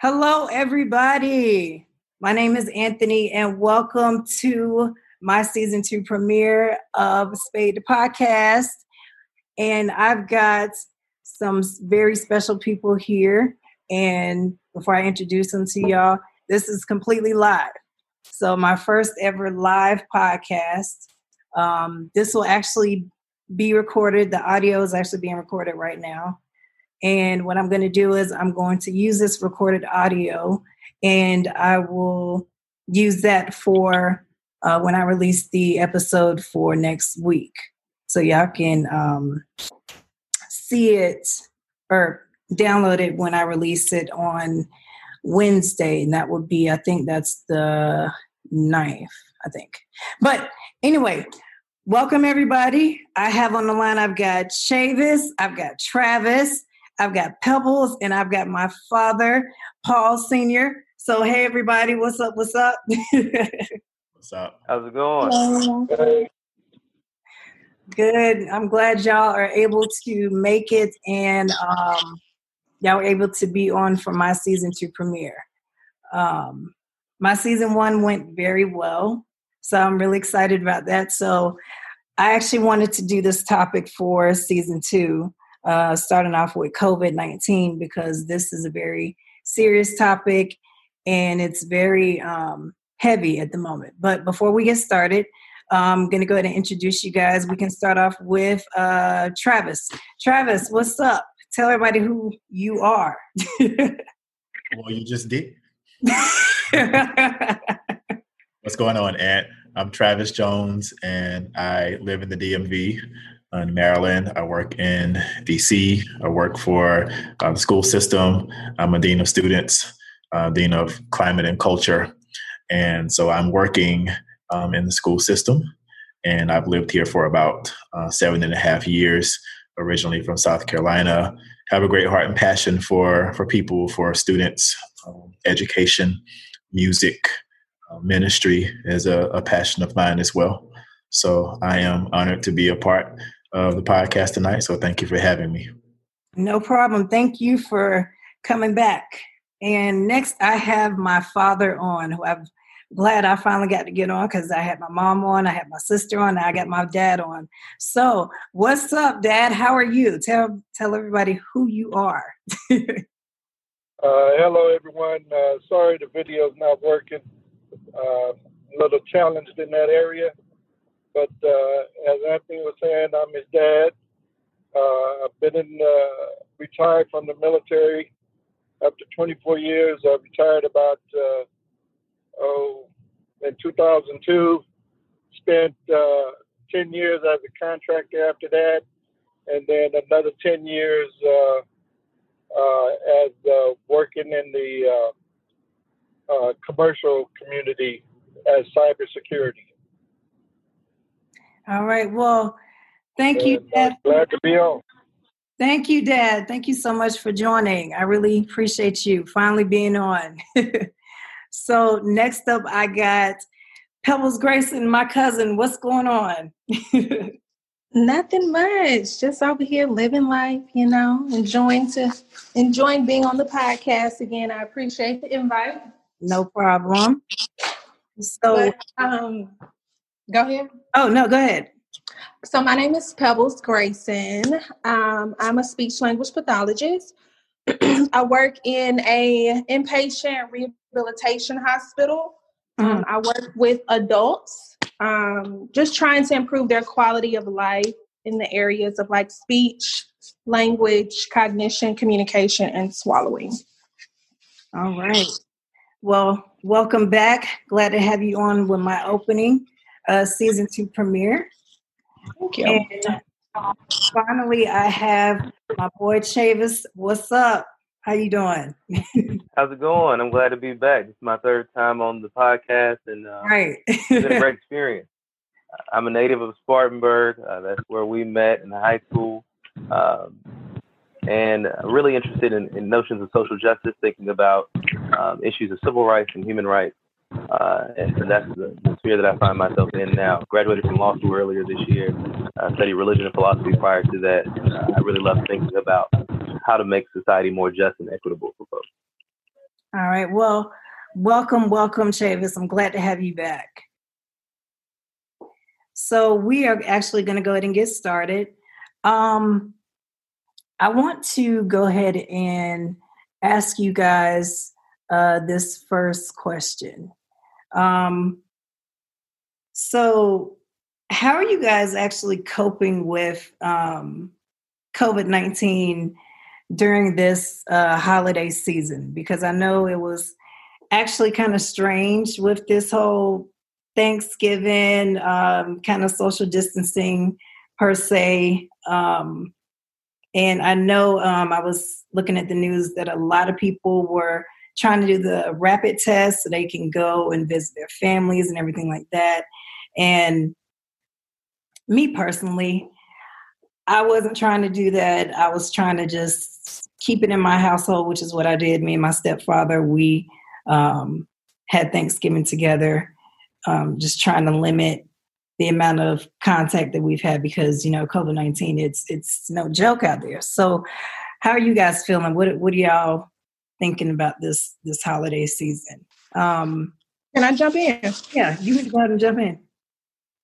Hello, everybody. My name is Anthony, and welcome to my season two premiere of Spade the Podcast. And I've got some very special people here. And before I introduce them to y'all, this is completely live. So, my first ever live podcast. Um, this will actually be recorded. The audio is actually being recorded right now. And what I'm going to do is I'm going to use this recorded audio and I will use that for uh, when I release the episode for next week. So y'all can um, see it or download it when I release it on Wednesday. And that would be, I think that's the 9th, I think. But anyway, welcome everybody. I have on the line, I've got Chavis, I've got Travis, I've got Pebbles, and I've got my father, Paul Sr. So, hey, everybody, what's up? What's up? what's up? How's it going? Good. I'm glad y'all are able to make it and um, y'all were able to be on for my season two premiere. Um, my season one went very well. So I'm really excited about that. So I actually wanted to do this topic for season two uh, starting off with COVID 19 because this is a very serious topic and it's very um, heavy at the moment. But before we get started, I'm going to go ahead and introduce you guys. We can start off with uh, Travis. Travis, what's up? Tell everybody who you are. well, you just did. what's going on, Ant? I'm Travis Jones, and I live in the DMV in Maryland. I work in DC. I work for uh, the school system. I'm a dean of students, uh, dean of climate and culture. And so I'm working um, in the school system. And I've lived here for about uh, seven and a half years, originally from South Carolina. Have a great heart and passion for, for people, for students, um, education, music, uh, ministry is a, a passion of mine as well. So I am honored to be a part of the podcast tonight. So thank you for having me. No problem. Thank you for coming back. And next, I have my father on, who I'm glad I finally got to get on because I had my mom on, I had my sister on, I got my dad on. So, what's up, Dad? How are you? Tell tell everybody who you are. uh, hello, everyone. Uh, sorry the video's not working. Uh, a little challenged in that area. But uh, as Anthony was saying, I'm his dad. Uh, I've been in, uh, retired from the military after 24 years. I retired about uh, oh in 2002. Spent uh, 10 years as a contractor after that, and then another 10 years uh, as working in the commercial community as cybersecurity. All right. Well, thank you, Dad. Glad to be on. Thank you, Dad. Thank you so much for joining. I really appreciate you finally being on. so, next up, I got Pebbles Grayson, my cousin. What's going on? Nothing much. Just over here living life, you know, enjoying to enjoying being on the podcast again. I appreciate the invite. No problem. So, but, um, Go ahead. Oh, no, go ahead. So, my name is Pebbles Grayson. Um, I'm a speech language pathologist. I work in a inpatient rehabilitation hospital. Mm-hmm. Um, I work with adults, um, just trying to improve their quality of life in the areas of like speech, language, cognition, communication, and swallowing. All right. Well, welcome back. Glad to have you on with my opening uh, season two premiere. Thank you. And finally, I have my boy Chavis. What's up? How you doing? How's it going? I'm glad to be back. It's my third time on the podcast, and uh, right. it's been a great experience. I'm a native of Spartanburg. Uh, that's where we met in high school. Um, and really interested in, in, notions of social justice, thinking about um, issues of civil rights and human rights. Uh, and, and that's the, the, sphere that I find myself in now. Graduated from law school earlier this year. I studied religion and philosophy prior to that. Uh, I really love thinking about how to make society more just and equitable for folks. All right. Well, welcome, welcome, Chavis. I'm glad to have you back. So we are actually going to go ahead and get started. Um, I want to go ahead and ask you guys uh, this first question. Um, so, how are you guys actually coping with um, COVID 19 during this uh, holiday season? Because I know it was actually kind of strange with this whole Thanksgiving, um, kind of social distancing per se. Um, and I know um, I was looking at the news that a lot of people were trying to do the rapid test so they can go and visit their families and everything like that. And me personally, I wasn't trying to do that. I was trying to just keep it in my household, which is what I did. Me and my stepfather, we um, had Thanksgiving together, um, just trying to limit the amount of contact that we've had because you know COVID nineteen it's it's no joke out there. So, how are you guys feeling? What what are y'all thinking about this this holiday season? Um, Can I jump in? Yeah, you can go ahead and jump in.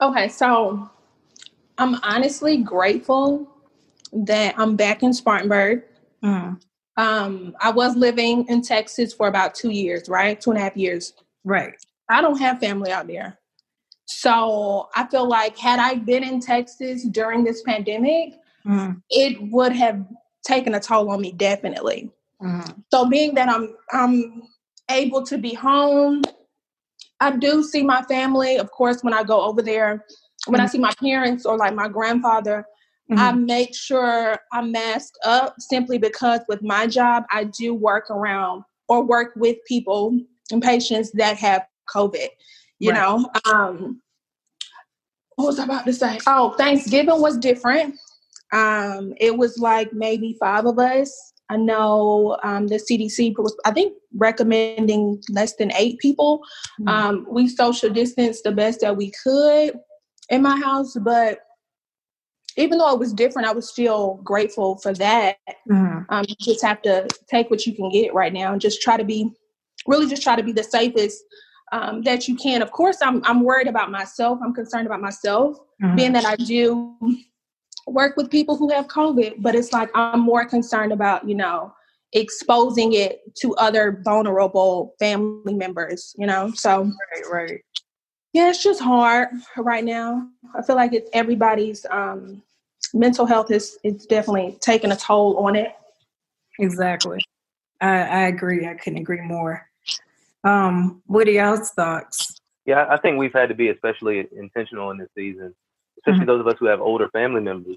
Okay, so I'm honestly grateful that I'm back in Spartanburg. Mm. Um, I was living in Texas for about two years, right? Two and a half years. Right. I don't have family out there. So I feel like had I been in Texas during this pandemic, mm. it would have taken a toll on me definitely. Mm. So being that I'm I'm able to be home, I do see my family. Of course, when I go over there, when mm. I see my parents or like my grandfather, mm-hmm. I make sure I'm masked up simply because with my job, I do work around or work with people and patients that have COVID you right. know um what was i about to say oh thanksgiving was different um it was like maybe five of us i know um the cdc was i think recommending less than eight people mm-hmm. um we social distanced the best that we could in my house but even though it was different, I was still grateful for that. Mm-hmm. Um, you just have to take what you can get right now and just try to be, really just try to be the safest um, that you can. Of course, I'm I'm worried about myself. I'm concerned about myself, mm-hmm. being that I do work with people who have COVID, but it's like I'm more concerned about you know exposing it to other vulnerable family members. You know, so right, right. Yeah, it's just hard right now. I feel like it's everybody's um, mental health is it's definitely taking a toll on it. Exactly. I, I agree. I couldn't agree more. Um, what are y'all's thoughts? Yeah, I think we've had to be especially intentional in this season, especially mm-hmm. those of us who have older family members,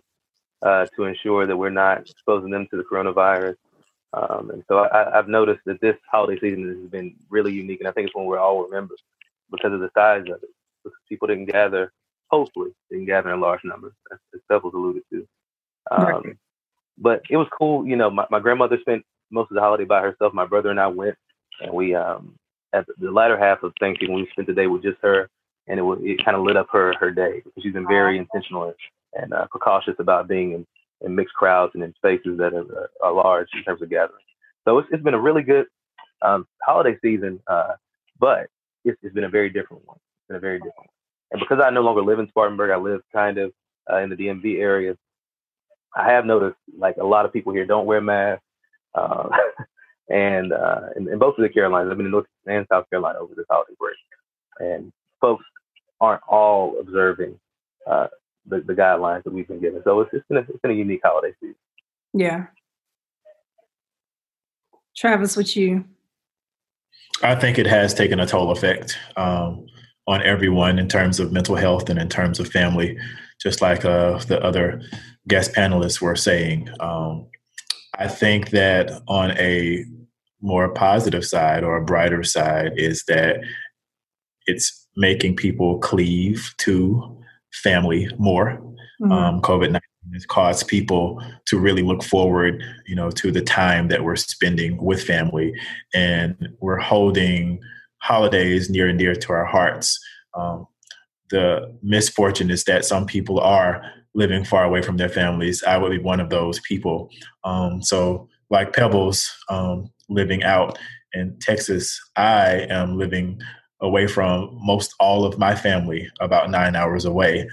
uh, to ensure that we're not exposing them to the coronavirus. Um, and so I, have noticed that this holiday season has been really unique, and I think it's one we're all remember because of the size of it. Because people didn't gather, hopefully, didn't gather in large numbers, as, as Pebbles alluded to. Um, right. But it was cool. You know, my, my grandmother spent most of the holiday by herself. My brother and I went, and we um, at the latter half of Thanksgiving, we spent the day with just her, and it was it kind of lit up her her day because she's been very intentional and uh, precautious about being in, in mixed crowds and in spaces that are, are large in terms of gathering. So it's, it's been a really good um, holiday season, uh, but it's, it's been a very different one. It's been a very different one. And because I no longer live in Spartanburg, I live kind of uh, in the DMV area. I have noticed like a lot of people here don't wear masks. Uh, and uh, in, in, both of the Carolinas. I've been in North and South Carolina over this holiday break, and folks aren't all observing uh, the, the guidelines that we've been given. So it's, it's been a, it's been a unique holiday season. Yeah. Travis, what you? I think it has taken a toll effect um, on everyone in terms of mental health and in terms of family, just like uh, the other guest panelists were saying. Um, I think that on a more positive side or a brighter side is that it's making people cleave to family more. Mm-hmm. Um, COVID 19 has caused people to really look forward, you know, to the time that we're spending with family, and we're holding holidays near and dear to our hearts. Um, the misfortune is that some people are living far away from their families. I would be one of those people. Um, so, like Pebbles, um, living out in Texas, I am living away from most all of my family, about nine hours away,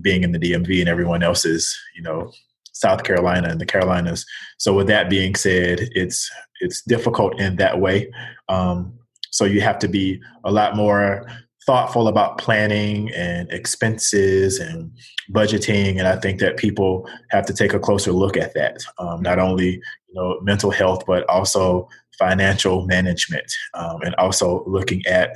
being in the DMV, and everyone else is, you know, South Carolina and the Carolinas. So, with that being said, it's it's difficult in that way. Um, so you have to be a lot more thoughtful about planning and expenses and budgeting and i think that people have to take a closer look at that um, not only you know mental health but also financial management um, and also looking at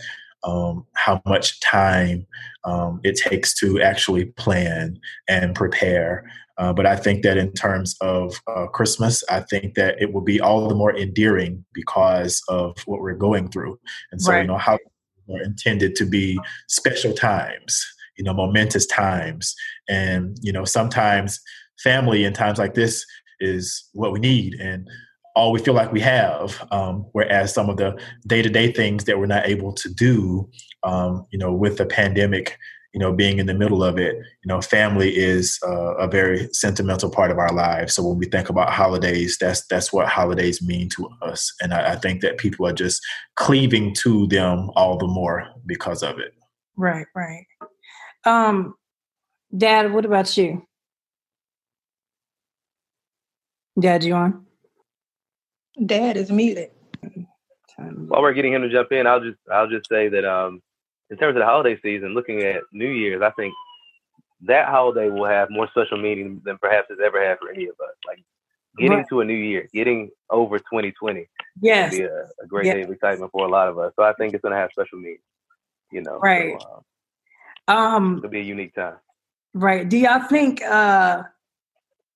um, how much time um, it takes to actually plan and prepare uh, but I think that in terms of uh, Christmas, I think that it will be all the more endearing because of what we're going through. And so, right. you know, how are intended to be special times, you know, momentous times. And, you know, sometimes family in times like this is what we need and all we feel like we have. Um, whereas some of the day to day things that we're not able to do, um, you know, with the pandemic, you know, being in the middle of it, you know, family is uh, a very sentimental part of our lives. So when we think about holidays, that's that's what holidays mean to us, and I, I think that people are just cleaving to them all the more because of it. Right, right. Um, Dad, what about you? Dad, you on? Dad is muted. While we're getting him to jump in, I'll just I'll just say that um, in terms of the holiday season, looking at New Year's, I think that holiday will have more special meaning than perhaps it's ever had for any of us. Like getting right. to a new year, getting over 2020, yes, be a, a great yes. day of excitement for a lot of us. So I think it's going to have special meaning. You know, right? So, um, um, it'll be a unique time. Right. Do y'all think? uh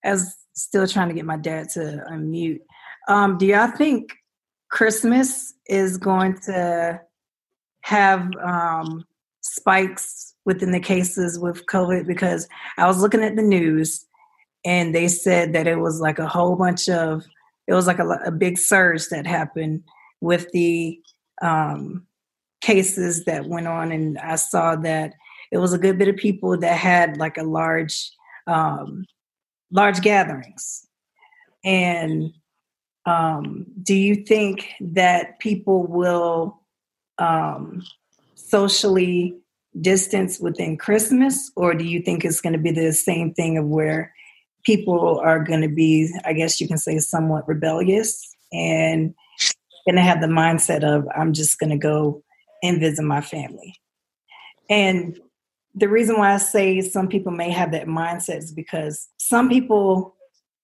As still trying to get my dad to unmute. Um, do y'all think Christmas is going to have um, spikes within the cases with COVID because I was looking at the news and they said that it was like a whole bunch of, it was like a, a big surge that happened with the um, cases that went on. And I saw that it was a good bit of people that had like a large, um, large gatherings. And um, do you think that people will um, socially distance within Christmas, or do you think it's going to be the same thing of where people are going to be, I guess you can say, somewhat rebellious and going to have the mindset of, I'm just going to go and visit my family? And the reason why I say some people may have that mindset is because some people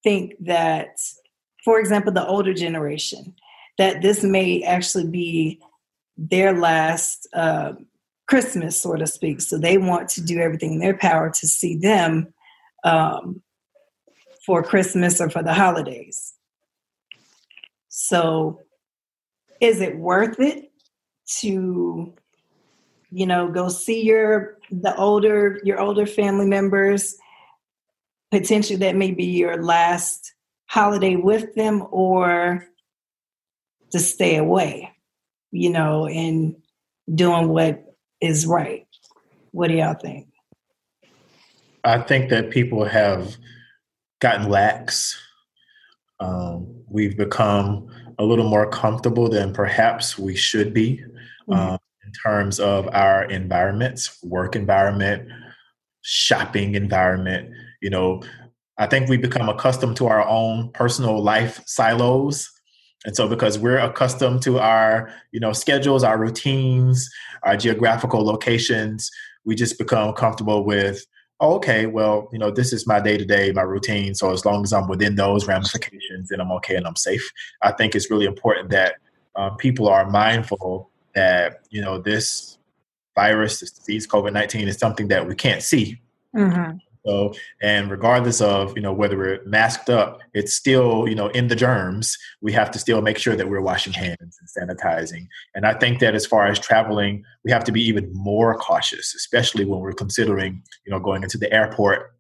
think that, for example, the older generation, that this may actually be their last uh, Christmas, so to speak. So they want to do everything in their power to see them um, for Christmas or for the holidays. So, is it worth it to, you know, go see your the older your older family members? Potentially, that may be your last holiday with them, or to stay away you know, and doing what is right. What do y'all think? I think that people have gotten lax. Um, we've become a little more comfortable than perhaps we should be mm-hmm. um, in terms of our environments, work environment, shopping environment. You know, I think we become accustomed to our own personal life silos and so because we're accustomed to our, you know, schedules, our routines, our geographical locations, we just become comfortable with, oh, okay, well, you know, this is my day to day, my routine. So as long as I'm within those ramifications, then I'm okay and I'm safe. I think it's really important that um, people are mindful that, you know, this virus, this disease, COVID 19 is something that we can't see. Mm-hmm. So, and regardless of you know whether we're masked up, it's still you know in the germs. We have to still make sure that we're washing hands and sanitizing. And I think that as far as traveling, we have to be even more cautious, especially when we're considering you know going into the airport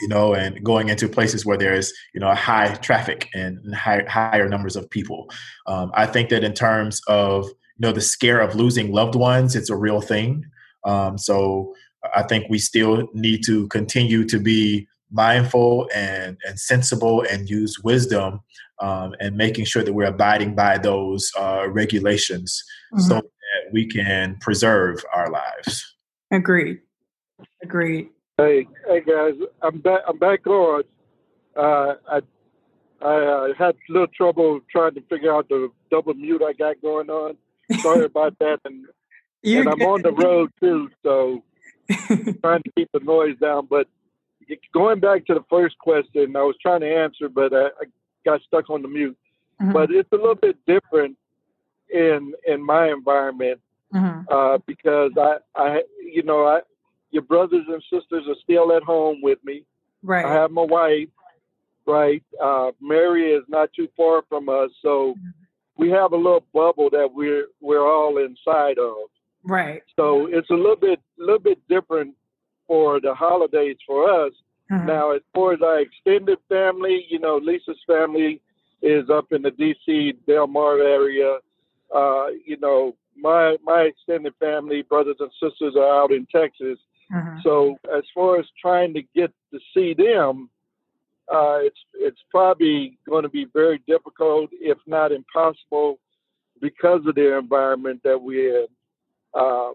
you know, and going into places where there's, you know, high traffic and high, higher numbers of people. Um, I think that in terms of, you know, the scare of losing loved ones, it's a real thing. Um, so I think we still need to continue to be mindful and, and sensible and use wisdom um, and making sure that we're abiding by those uh, regulations mm-hmm. so that we can preserve our lives. Agreed. Agreed. Hey, hey guys, I'm back. I'm back on. Uh, I I uh, had a little trouble trying to figure out the double mute I got going on. Sorry about that, and and I'm on the road too, so trying to keep the noise down. But going back to the first question, I was trying to answer, but I, I got stuck on the mute. Mm-hmm. But it's a little bit different in in my environment mm-hmm. uh, because I I you know I your brothers and sisters are still at home with me. Right. I have my wife. Right. Uh, Mary is not too far from us, so mm-hmm. we have a little bubble that we're we're all inside of. Right. So it's a little bit little bit different for the holidays for us. Mm-hmm. Now, as far as our extended family, you know, Lisa's family is up in the D.C. Del Mar area. Uh, you know, my my extended family, brothers and sisters, are out in Texas. Mm-hmm. So, as far as trying to get to see them, uh, it's it's probably going to be very difficult, if not impossible, because of the environment that we're in. Uh,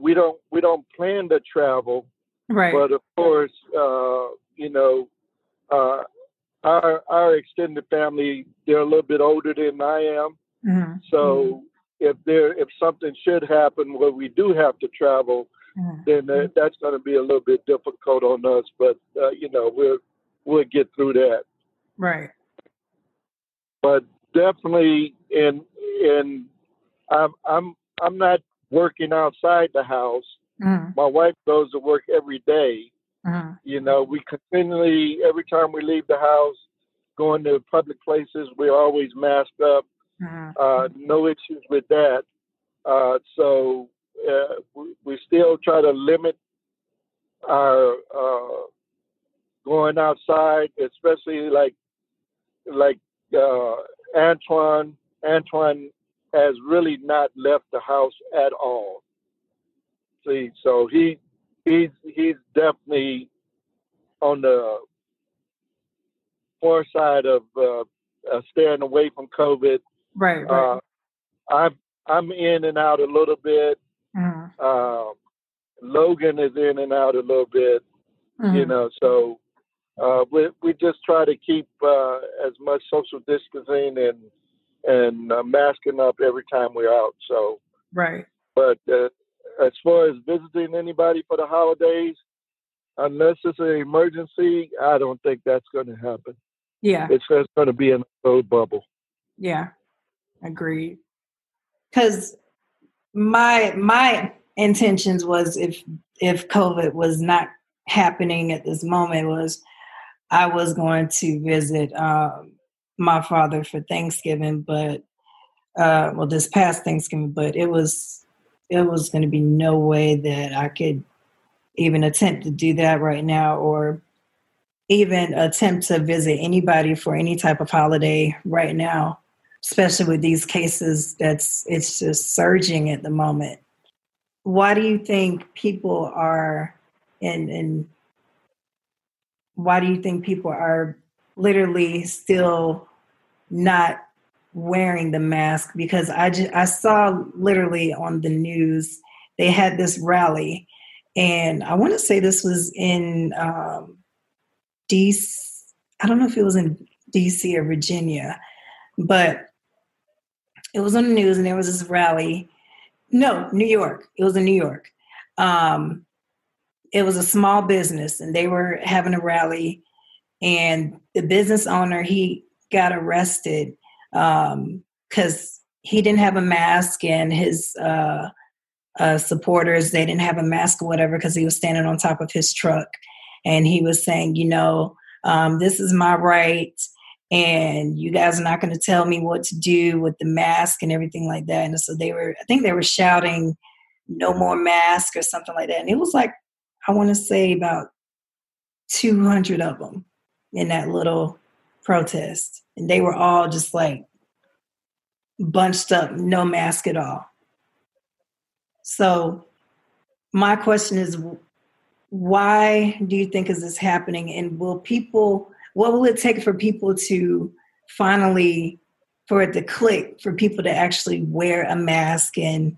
we don't we don't plan to travel, right? But of course, uh, you know, uh, our our extended family they're a little bit older than I am, mm-hmm. so mm-hmm. if there if something should happen where we do have to travel, mm-hmm. then uh, that's going to be a little bit difficult on us. But uh, you know, we'll we'll get through that. Right. But definitely, in in I'm I'm I'm not working outside the house. Mm-hmm. My wife goes to work every day. Mm-hmm. You know, we continually every time we leave the house, going to public places, we're always masked up. Mm-hmm. Uh, no issues with that. Uh, so uh, we, we, still try to limit our uh, going outside, especially like like uh, Antoine. Antoine has really not left the house at all. See, so he he's he's definitely on the far side of uh, uh, staying away from COVID. Right. right. Uh, I'm I'm in and out a little bit. Mm-hmm. Logan is in and out a little bit. Mm-hmm. You know, so uh, we we just try to keep uh, as much social distancing and and uh, masking up every time we're out. So right. But uh, as far as visiting anybody for the holidays, unless it's an emergency, I don't think that's going to happen. Yeah, it's just going to be in a old bubble. Yeah, agreed. Because my my intentions was if if COVID was not happening at this moment was I was going to visit um, my father for Thanksgiving, but uh, well, this past Thanksgiving, but it was it was going to be no way that I could even attempt to do that right now, or even attempt to visit anybody for any type of holiday right now, especially with these cases. That's it's just surging at the moment. Why do you think people are and and why do you think people are literally still not wearing the mask because I just I saw literally on the news they had this rally. And I want to say this was in um, DC I don't know if it was in DC or Virginia but it was on the news and there was this rally. No New York it was in New York. Um, it was a small business and they were having a rally and the business owner he got arrested because um, he didn't have a mask and his uh, uh, supporters they didn't have a mask or whatever because he was standing on top of his truck. And he was saying you know um, this is my right and you guys are not going to tell me what to do with the mask and everything like that. And so they were i think they were shouting no more mask or something like that. And it was like i want to say about 200 of them in that little protest. And they were all just like bunched up, no mask at all. So, my question is why do you think is this happening and will people what will it take for people to finally for it to click for people to actually wear a mask and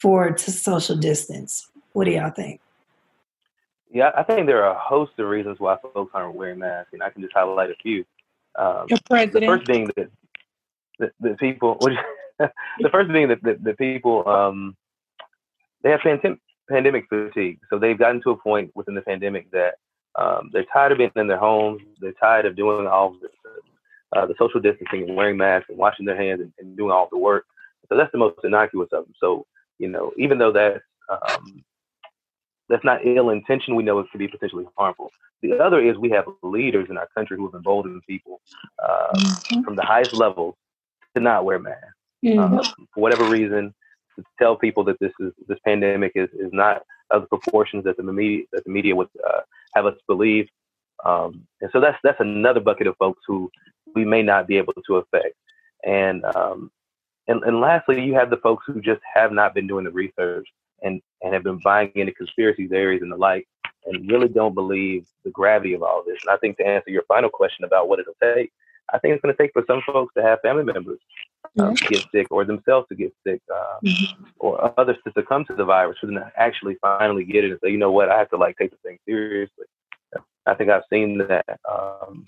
for to social distance what do y'all think yeah i think there are a host of reasons why folks aren't wearing masks and i can just highlight a few um, the first thing that the, the people the first thing that the, people um, they have pandemic, pandemic fatigue so they've gotten to a point within the pandemic that um, they're tired of being in their homes. They're tired of doing all the, uh, the social distancing and wearing masks and washing their hands and, and, doing all the work. So that's the most innocuous of them. So you know, even though that's um, that's not ill intention, we know it could be potentially harmful. The other is we have leaders in our country who have emboldened people uh, mm-hmm. from the highest levels to not wear masks mm-hmm. uh, for whatever reason. To tell people that this is this pandemic is, is not of the proportions that the media that the media would uh, have us believe. Um, and so that's that's another bucket of folks who we may not be able to affect. And um, and, and lastly, you have the folks who just have not been doing the research and, and have been buying into conspiracy theories and the like, and really don't believe the gravity of all this. And I think to answer your final question about what it'll take, I think it's going to take for some folks to have family members um, get sick or themselves to get sick uh, mm-hmm. or others to succumb to the virus for them to actually finally get it and say, you know what, I have to like take the thing seriously. I think I've seen that um,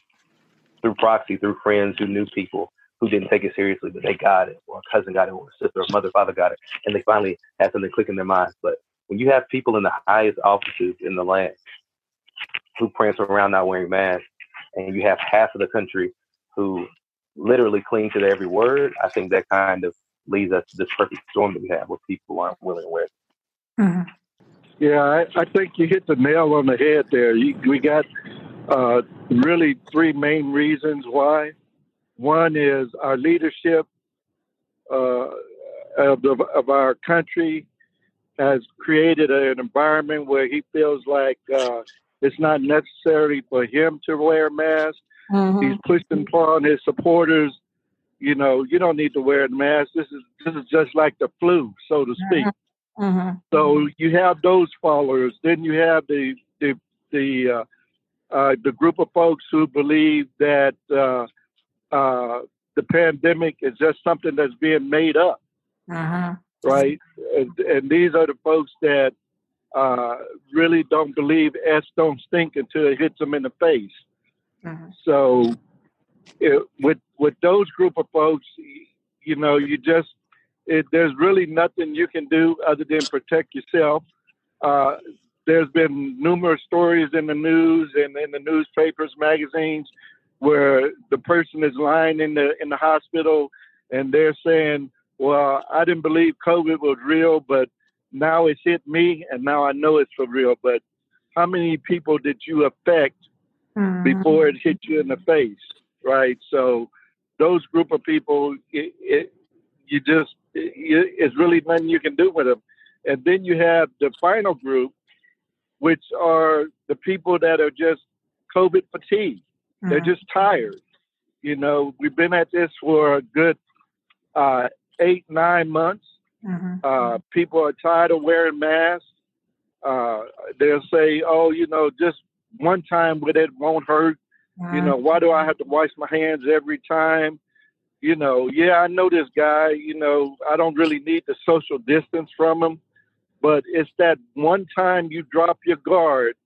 through proxy, through friends who knew people who didn't take it seriously, but they got it, or a cousin got it, or a sister or mother, father got it, and they finally had something click in their minds. But when you have people in the highest offices in the land who prance around not wearing masks, and you have half of the country who literally cling to their every word, I think that kind of leads us to this perfect storm that we have where people aren't willing to wear it. Mm-hmm. Yeah, I, I, think you hit the nail on the head there. You, we got uh, really three main reasons why. One is our leadership uh, of, the, of our country has created an environment where he feels like uh, it's not necessary for him to wear a mask. Mm-hmm. He's pushing upon his supporters. You know, you don't need to wear a mask. This is this is just like the flu, so to speak. Mm-hmm. mm-hmm. So you have those followers. Then you have the the the uh, uh, the group of folks who believe that uh, the pandemic is just something that's being made up, mm-hmm. right? And, and, these are the folks that uh, really don't believe S don't stink until it hits them in the face. Mm-hmm. So it, with with those group of folks, you know, you just it, there's really nothing you can do other than protect yourself. Uh, there's been numerous stories in the news and in the newspapers, magazines, where the person is lying in the in the hospital and they're saying, "Well, I didn't believe COVID was real, but now it's hit me, and now I know it's for real." But how many people did you affect mm-hmm. before it hit you in the face, right? So those group of people, it, it, you just it, it's really nothing you can do with them. And then you have the final group, which are the people that are just COVID fatigued. Mm-hmm. They're just tired. You know, we've been at this for a good uh, eight, nine months. Mm-hmm. Uh, people are tired of wearing masks. Uh, they'll say, "Oh, you know, just one time where it won't hurt. You know, why do I have to wash my hands every time? You know, yeah, I know this guy. You know, I don't really need the social distance from him, but it's that one time you drop your guard,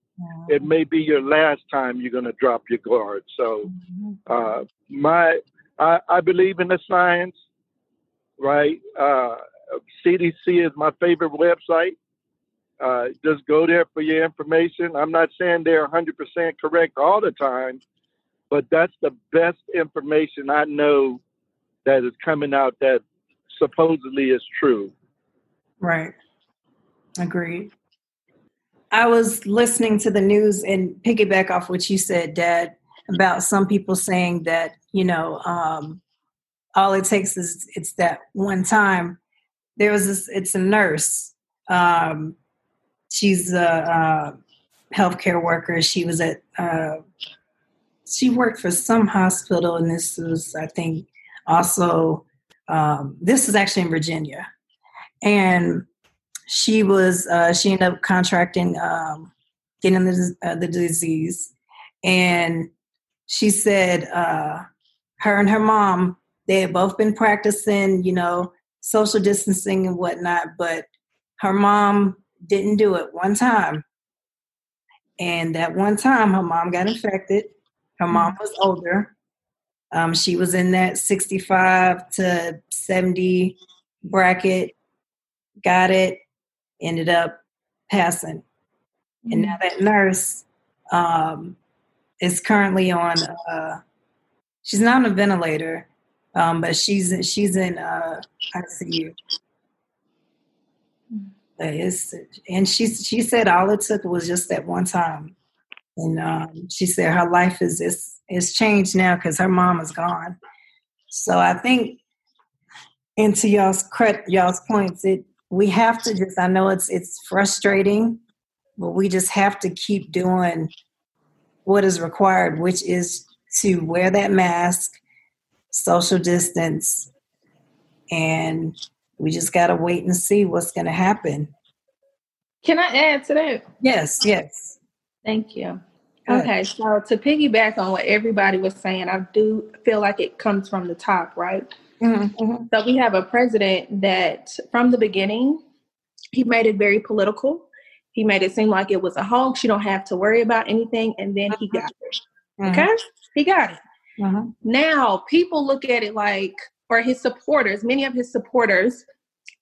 it may be your last time you're going to drop your guard. So, mm-hmm. uh, my, I, I believe in the science, right? Uh, CDC is my favorite website. Uh, just go there for your information. I'm not saying they're 100% correct all the time, but that's the best information I know that is coming out that supposedly is true. Right. Agreed. I was listening to the news and piggyback off what you said, Dad, about some people saying that, you know, um, all it takes is it's that one time. There was this, it's a nurse um, she's a, healthcare worker. She was at uh, she worked for some hospital, and this was I think also um, this is actually in Virginia, and she was uh, she ended up contracting um, getting the uh, the disease, and she said uh, her and her mom they had both been practicing, you know, social distancing and whatnot, but her mom didn't do it one time. And that one time, her mom got infected. Her mom was older. Um, she was in that 65 to 70 bracket, got it, ended up passing. Mm-hmm. And now that nurse um, is currently on, uh, she's not on a ventilator, um, but she's she's in uh, ICU. It's, and she she said all it took was just that one time, and um, she said her life is is is changed now because her mom is gone. So I think, and to y'all's credit, y'all's points, it we have to just. I know it's it's frustrating, but we just have to keep doing what is required, which is to wear that mask, social distance, and we just got to wait and see what's going to happen. Can I add to that? Yes, yes. Thank you. Good. Okay, so to piggyback on what everybody was saying, I do feel like it comes from the top, right? Mm-hmm, mm-hmm. So we have a president that from the beginning, he made it very political. He made it seem like it was a hoax. You don't have to worry about anything. And then he got it. Mm-hmm. Okay? He got it. Mm-hmm. Now people look at it like, or his supporters, many of his supporters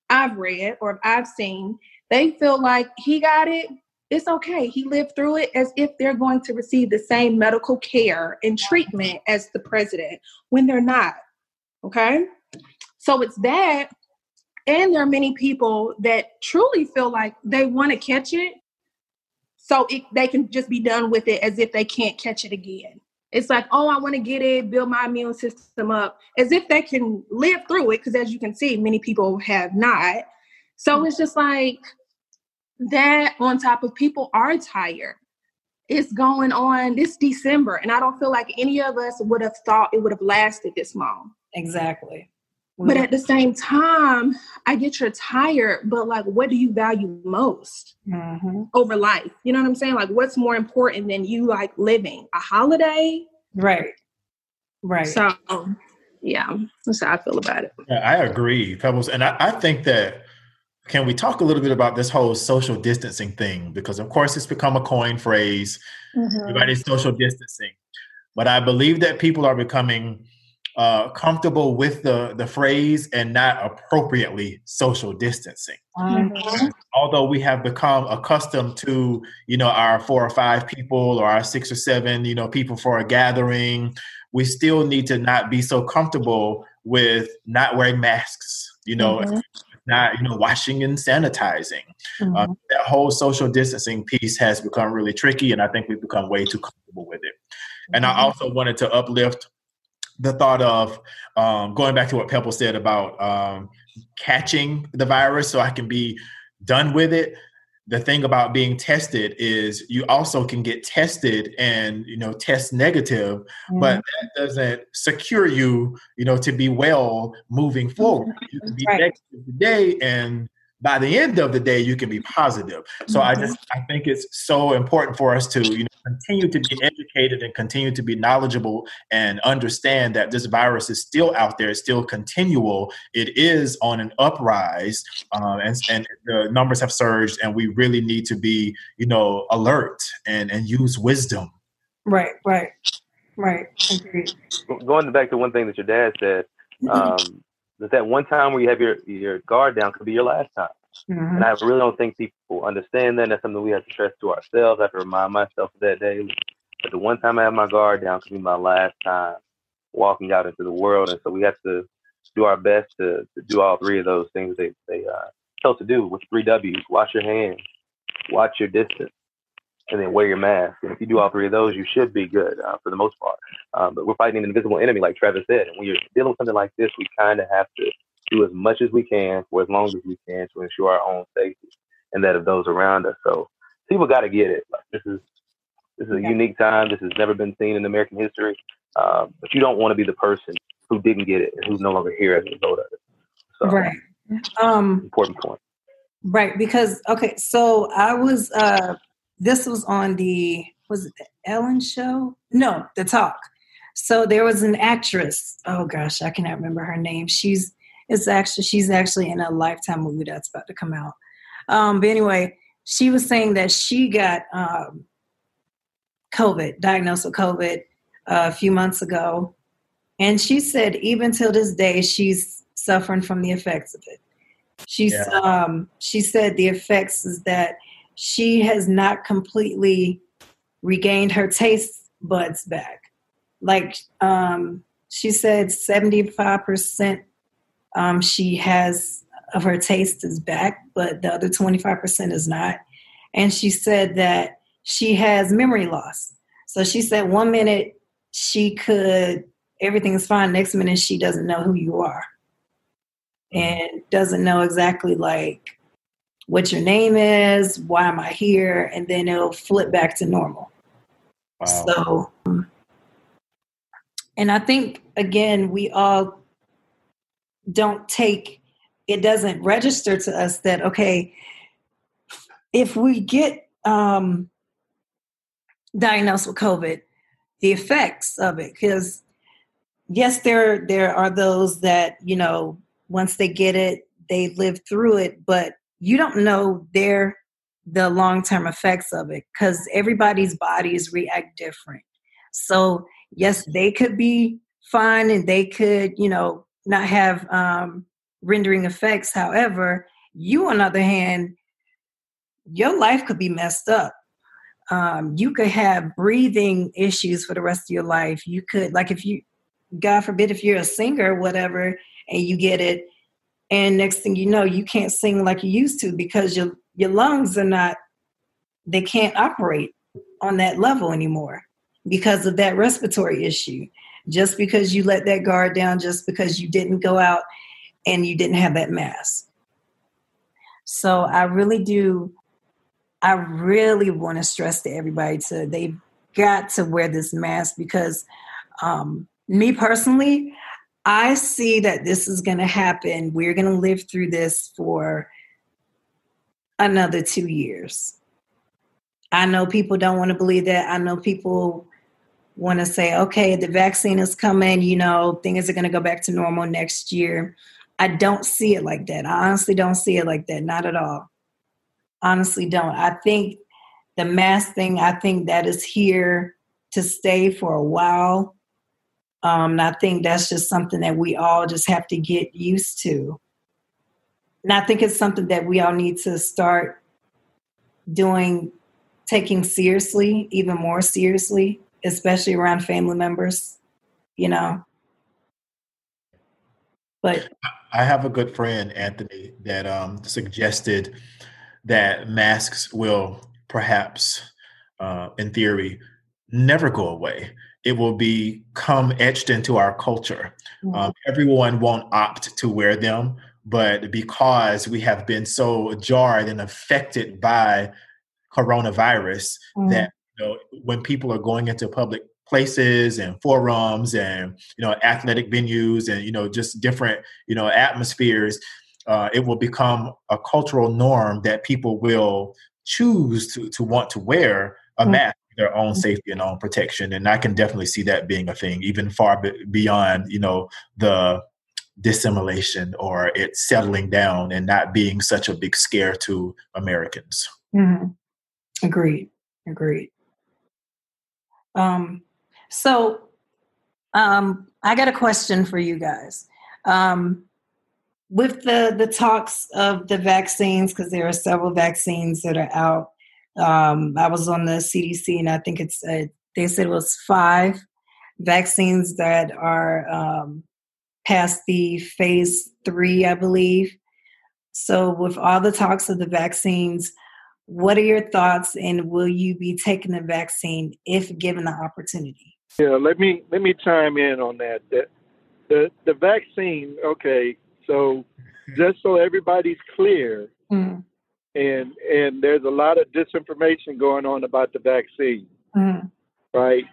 I've read or I've seen, they feel like he got it. It's okay. He lived through it as if they're going to receive the same medical care and treatment as the president when they're not. Okay. So it's that. And there are many people that truly feel like they want to catch it. So it, they can just be done with it as if they can't catch it again. It's like, oh, I want to get it, build my immune system up, as if they can live through it. Because as you can see, many people have not. So it's just like that on top of people are tired. It's going on this December, and I don't feel like any of us would have thought it would have lasted this long. Exactly. But at the same time, I get you're tired, but like, what do you value most mm-hmm. over life? You know what I'm saying? Like, what's more important than you like living a holiday? Right. Right. So, yeah, that's how I feel about it. Yeah, I agree, Pebbles. And I, I think that can we talk a little bit about this whole social distancing thing? Because, of course, it's become a coin phrase. Mm-hmm. Everybody's social distancing. But I believe that people are becoming uh, comfortable with the, the phrase and not appropriately social distancing. Mm-hmm. Although we have become accustomed to, you know, our four or five people or our six or seven, you know, people for a gathering, we still need to not be so comfortable with not wearing masks, you know, mm-hmm. not, you know, washing and sanitizing. Mm-hmm. Uh, that whole social distancing piece has become really tricky, and I think we've become way too comfortable with it. And I mm-hmm. also wanted to uplift the thought of um, going back to what Pebble said about um, catching the virus so I can be done with it. The thing about being tested is you also can get tested and you know test negative, mm-hmm. but that doesn't secure you, you know, to be well moving forward. You can be right. negative today and by the end of the day you can be positive. So mm-hmm. i just i think it's so important for us to you know continue to be educated and continue to be knowledgeable and understand that this virus is still out there it's still continual. It is on an uprise um, and, and the numbers have surged and we really need to be you know alert and and use wisdom. Right right right. Agreed. going back to one thing that your dad said um, that that one time where you have your your guard down could be your last time. Mm-hmm. And I really don't think people understand that. That's something we have to stress to ourselves. I have to remind myself of that daily. But the one time I have my guard down could be my last time walking out into the world. And so we have to do our best to, to do all three of those things they, they uh, tell to do with three W's. Wash your hands, watch your distance, and then wear your mask. And if you do all three of those, you should be good uh, for the most part. Um, but we're fighting an invisible enemy, like Travis said. And when you're dealing with something like this, we kind of have to do as much as we can for as long as we can to ensure our own safety and that of those around us. So people got to get it. Like, this is this is a unique time. This has never been seen in American history. Um, but you don't want to be the person who didn't get it and who's no longer here as a result of it. So, right. Um, important point. Right, because okay, so I was uh this was on the was it the Ellen show? No, the talk. So there was an actress. Oh gosh, I cannot remember her name. She's it's actually she's actually in a lifetime movie that's about to come out. Um, but anyway, she was saying that she got um, COVID, diagnosed with COVID uh, a few months ago, and she said even till this day she's suffering from the effects of it. She's yeah. um, she said the effects is that she has not completely regained her taste buds back. Like um, she said, seventy five percent um, she has of her taste is back, but the other twenty five percent is not. And she said that she has memory loss. So she said one minute she could everything is fine. Next minute she doesn't know who you are and doesn't know exactly like what your name is, why am I here, and then it'll flip back to normal. Wow. So, and I think again, we all don't take it doesn't register to us that okay, if we get um, diagnosed with COVID, the effects of it, because yes, there there are those that you know once they get it, they live through it, but you don't know their the long-term effects of it because everybody's bodies react different. So yes, they could be fine and they could, you know, not have um, rendering effects. However, you on the other hand, your life could be messed up. Um, you could have breathing issues for the rest of your life. You could, like, if you, God forbid, if you're a singer whatever, and you get it and next thing you know you can't sing like you used to because your your lungs are not they can't operate on that level anymore because of that respiratory issue. Just because you let that guard down just because you didn't go out and you didn't have that mask. So i really do i really want to stress to everybody to they've got to wear this mask because um, me personally I see that this is going to happen. We're going to live through this for another two years. I know people don't want to believe that. I know people want to say, okay, the vaccine is coming, you know, things are going to go back to normal next year. I don't see it like that. I honestly don't see it like that. Not at all. Honestly, don't. I think the mask thing, I think that is here to stay for a while. Um, and I think that's just something that we all just have to get used to. And I think it's something that we all need to start doing, taking seriously, even more seriously, especially around family members, you know. But I have a good friend, Anthony, that um, suggested that masks will perhaps, uh, in theory, never go away it will become etched into our culture. Mm-hmm. Um, everyone won't opt to wear them, but because we have been so jarred and affected by coronavirus mm-hmm. that you know, when people are going into public places and forums and you know athletic venues and you know just different you know atmospheres uh, it will become a cultural norm that people will choose to, to want to wear a mm-hmm. mask their own safety and own protection. And I can definitely see that being a thing, even far beyond, you know, the dissimulation or it settling down and not being such a big scare to Americans. Mm-hmm. Agreed. Agreed. Um, so um, I got a question for you guys. Um, with the the talks of the vaccines, because there are several vaccines that are out um, I was on the CDC, and I think it's uh, they said it was five vaccines that are um, past the phase three, I believe. So, with all the talks of the vaccines, what are your thoughts, and will you be taking the vaccine if given the opportunity? Yeah, let me let me chime in on that. The the, the vaccine, okay. So, just so everybody's clear, mm and and there's a lot of disinformation going on about the vaccine, Mm-hmm. right?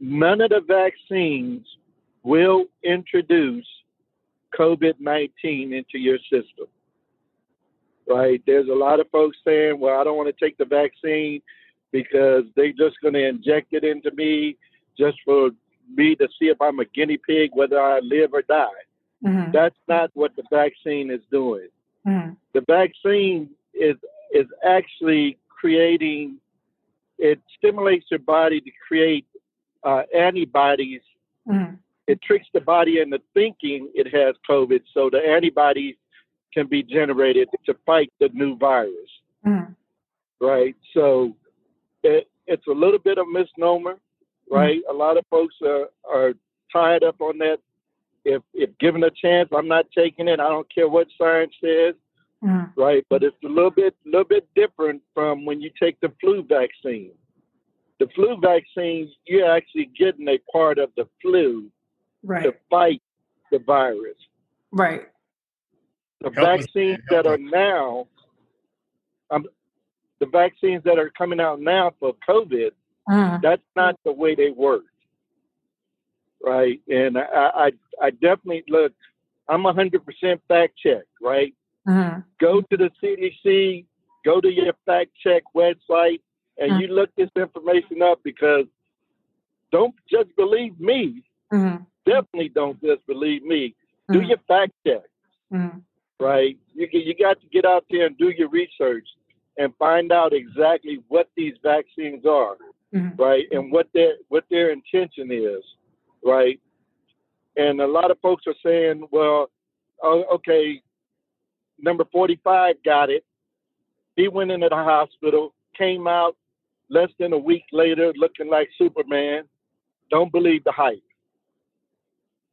None of the vaccines will introduce COVID 19 into your system, right? There's a lot of folks saying, well, I don't want to take the vaccine because they're just going to inject it into me just for me to see if I'm a guinea pig, whether I live or die. Mm-hmm. That's not what the vaccine is doing. Mm-hmm. The vaccine is is actually creating. It stimulates your body to create uh, antibodies. Mm-hmm. It tricks the body into thinking it has COVID, so the antibodies can be generated to fight the new virus. Mm-hmm. Right. So it, it's a little bit of misnomer. Right. A lot of folks are are tied up on that if if given a chance, I'm not taking it. I don't care what science says, Mm-hmm. right? But it's a little bit little bit different from when you take the flu vaccine. The flu vaccine, you're actually getting a part of the flu Right. to fight the virus. Right. The Help vaccines help that are now, um, the vaccines that are coming out now for COVID, Mm-hmm. that's not the way they work, right? And I, I, I definitely look. I'm 100% fact check, right? Mm-hmm. Go to the CDC, go to your fact check website, and Mhm. you look this information up because don't just believe me. Mm-hmm. Definitely don't just believe me. Do your fact check, Mm-hmm. right? You you got to get out there and do your research and find out exactly what these vaccines are. Mm-hmm. right? And what their what their intention is, right? And a lot of folks are saying, well, oh, okay, number 45 got it. He went into the hospital, came out less than a week later looking like Superman. Don't believe the hype.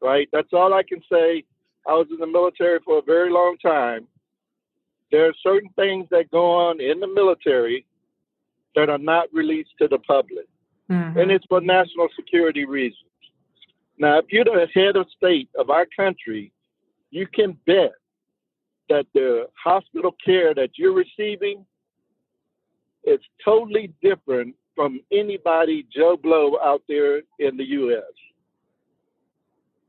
Right? That's all I can say. I was in the military for a very long time. There are certain things that go on in the military that are not released to the public Mm-hmm. and it's for national security reasons. Now, if you're the head of state of our country, you can bet that the hospital care that you're receiving is totally different from anybody Joe Blow out there in the U.S.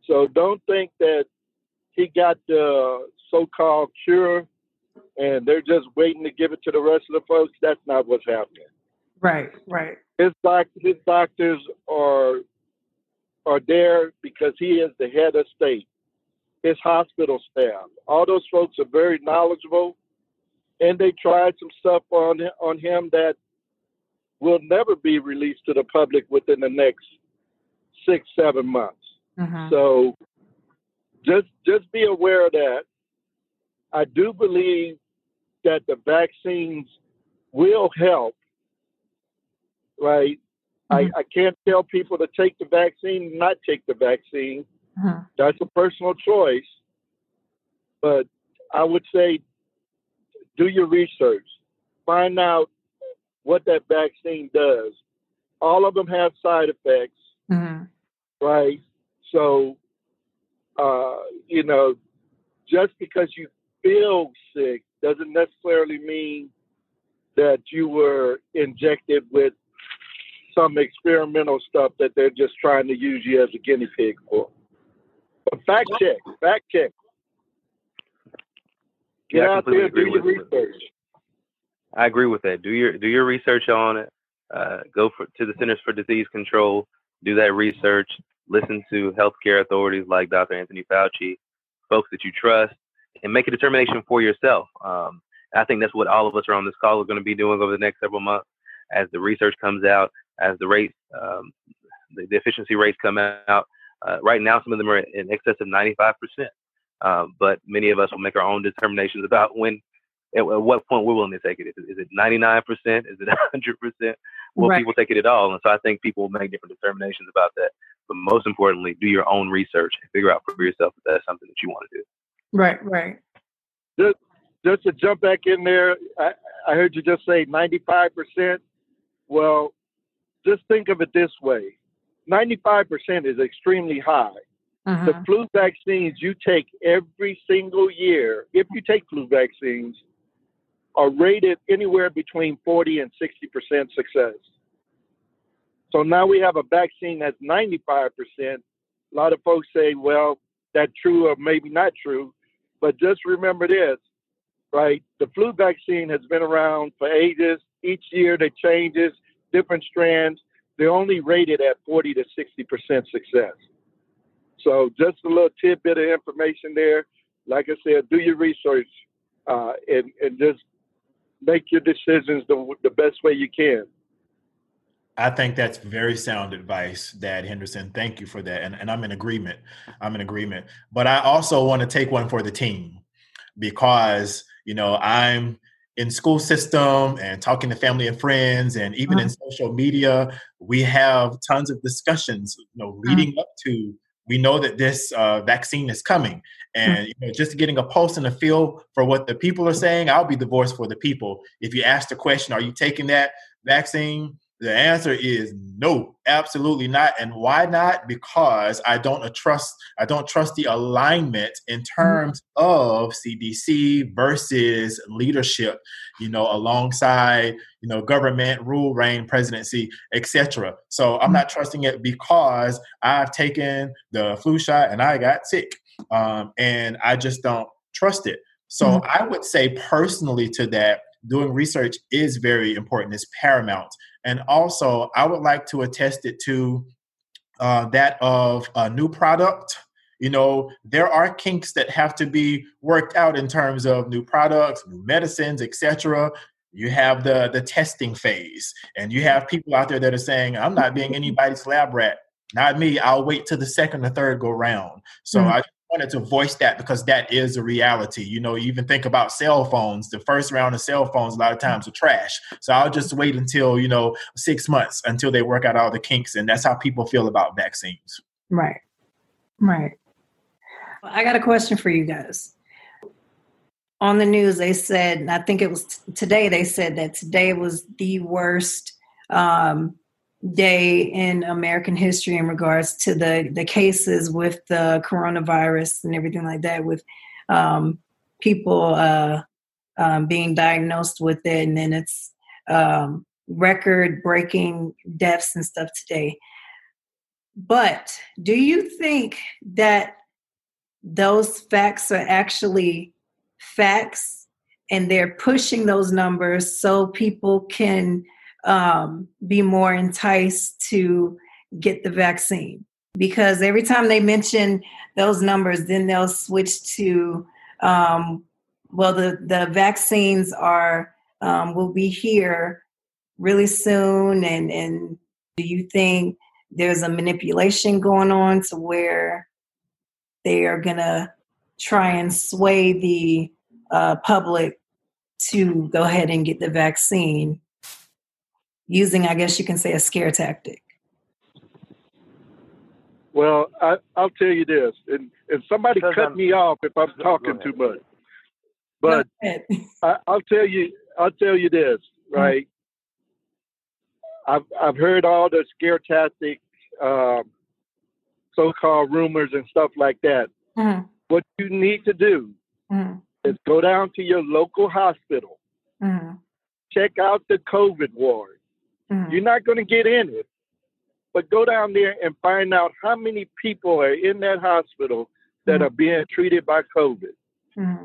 So don't think that he got the so-called cure and they're just waiting to give it to the rest of the folks. That's not what's happening Right. Right. his doc his doctors are are there because he is the head of state. His hospital staff, all those folks are very knowledgeable, and they tried some stuff on on him that will never be released to the public within the next six seven months. Mm-hmm. So just just be aware of that. I do believe that the vaccines will help. Right. Mhm. I, I can't tell people to take the vaccine, not take the vaccine. Mm-hmm. That's a personal choice. But I would say do your research. Find out what that vaccine does. All of them have side effects Mm-hmm. right? So, uh, you know, just because you feel sick doesn't necessarily mean that you were injected with some experimental stuff that they're just trying to use you as a guinea pig for. But fact check, fact check. Get Yeah, I out there, do your agree with- research. I agree with that. Do your do your research on it. Uh, go for, to the Centers for Disease Control. Do that research. Listen to healthcare authorities like Dr. Anthony Fauci, folks that you trust, and make a determination for yourself. Um, I think that's what all of us are on this call are going to be doing over the next several months as the research comes out, as the rates, um, the, the efficiency rates come out. Uh, right now, some of them are in excess of 95%. Um, but many of us will make our own determinations about when at, at what point we're willing to take it. Is it, is it 99%? Is it 100%? Will Right. people take it at all? And so I think people will make different determinations about that. But most importantly, do your own research and figure out for yourself if that's something that you want to do. Right. Right. Just, just to jump back in there, I, I heard you just say 95%. Well, just think of it this way 95% is extremely high. Mm-hmm. The flu vaccines you take every single year, if you take flu vaccines, are rated anywhere between 40 and 60% success. So now we have a vaccine that's 95%. A lot of folks say, well, that's true or maybe not true. But just remember this, right? The flu vaccine has been around for ages. Each year they changes, different strands. They're only rated at 40 to 60% success. So just a little tidbit of information there. Like I said, do your research uh, and, and just make your decisions the, the best way you can. I think that's very sound advice, Dad Henderson. Thank you for that. And, and I'm in agreement. I'm in agreement. But I also want to take one for the team because, you know, I'm in school system and talking to family and friends and even in uh-huh. social media, we have tons of discussions, you know, uh-huh. leading up to we know that this uh, vaccine is coming and you know, just getting a pulse and a feel for what the people are saying i'll be the voice for the people if you ask the question are you taking that vaccine the answer is no, absolutely not. And why not? Because I don't trust I don't trust the alignment in mm-hmm. terms of CDC versus leadership, you know, alongside, you know, government, rule, reign, presidency, etc. So I'm mm-hmm. not trusting it because I've taken the flu shot and I got sick. Um, and I just don't trust it. So mm-hmm. I would say personally to that, doing research is very important, it's paramount. And also, I would like to attest it to uh, that of a new product. You know, there are kinks that have to be worked out in terms of new products, new medicines, etc. You have the the testing phase, and you have people out there that are saying, "I'm not being anybody's lab rat." Not me. I'll wait till the second or third go round. So mm-hmm. I wanted to voice that because that is a reality. You know, you even think about cell phones. The first round of cell phones a lot of times are trash. So I'll just wait until, you know, six months until they work out all the kinks. And that's how people feel about vaccines. Right. Right. I got a question for you guys. On the news, they said, I think it was t- today, they said that today was the worst um, day in American history in regards to the the cases with the coronavirus and everything like that, with um, people uh, um, being diagnosed with it, and then it's um, record breaking deaths and stuff today. But do you think that those facts are actually facts and they're pushing those numbers so people can um, be more enticed to get the vaccine. Because every time they mention those numbers, then they'll switch to, um, well, the, the vaccines are um, will be here really soon, and and do you think there's a manipulation going on to where they are gonna try and sway the uh, public to go ahead and get the vaccine using, I guess you can say, a scare tactic? Well, I, will tell you this, and, and somebody cut I'm, me off if I'm talking too much. But I, will tell you, I'll tell you this, mm-hmm. right? Mm-hmm. I've I've heard all the scare tactics, um, so-called rumors and stuff like that. Mm-hmm. What you need to do mm-hmm. is go down to your local hospital, mm-hmm. check out the COVID ward, Mm-hmm. You're not going to get in it, but go down there and find out how many people are in that hospital that mm-hmm. are being treated by COVID. Mm-hmm.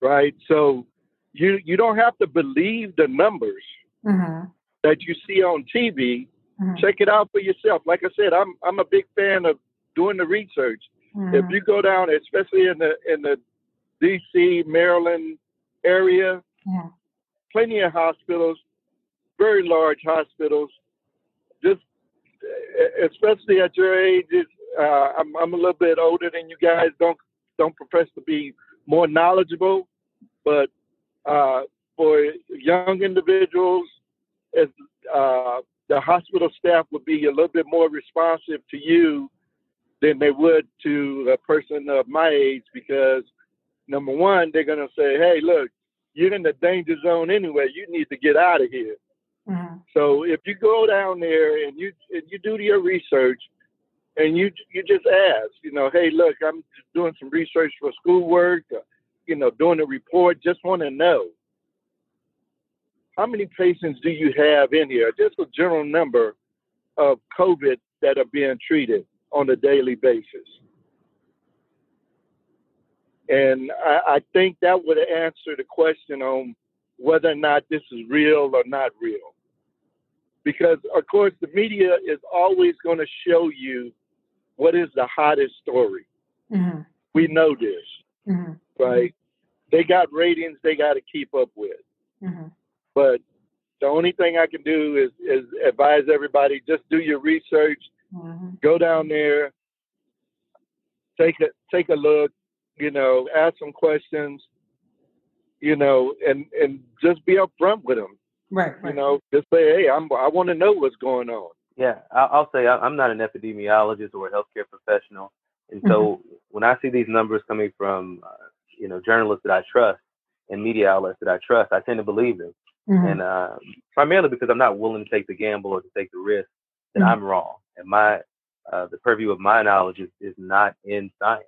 Right. So you you don't have to believe the numbers mm-hmm. that you see on TV. Mm-hmm. Check it out for yourself. Like I said, I'm I'm a big fan of doing the research. If mm-hmm. you go down, especially in the in the D.C. Maryland area, plenty of hospitals very large hospitals. Just especially at your age, uh, I'm, I'm a little bit older than you guys. Don't don't profess to be more knowledgeable, but uh, for young individuals, as uh, the hospital staff would be a little bit more responsive to you than they would to a person of my age because number one, they're gonna say, "Hey, look, you're in the danger zone anyway. You need to get out of here." Mm-hmm. So if you go down there and you and you do your research and you you just ask, you know, hey, look, I'm doing some research for schoolwork, uh, you know, doing a report, just want to know, how many patients do you have in here? Just a general number of COVID that are being treated on a daily basis. And I, I think that would answer the question on whether or not this is real or not real. Because, of course, the media is always going to show you what is the hottest story. Mm-hmm. We know this, mm-hmm. right? They got ratings they got to keep up with. Mm-hmm. But the only thing I can do is, is advise everybody just do your research, mm-hmm. go down there, take a take a look, you know, ask some questions, you know, and and just be upfront with them. Right, right. You know, just say, hey, I'm I want to know what's going on. Yeah, I'll say I'm not an epidemiologist or a healthcare professional, and so mm-hmm. when I see these numbers coming from, uh, you know, journalists that I trust and media outlets that I trust, I tend to believe them, mm-hmm. and uh, primarily because I'm not willing to take the gamble or to take the risk that mm-hmm. I'm wrong, and my uh, the purview of my knowledge is, is not in science.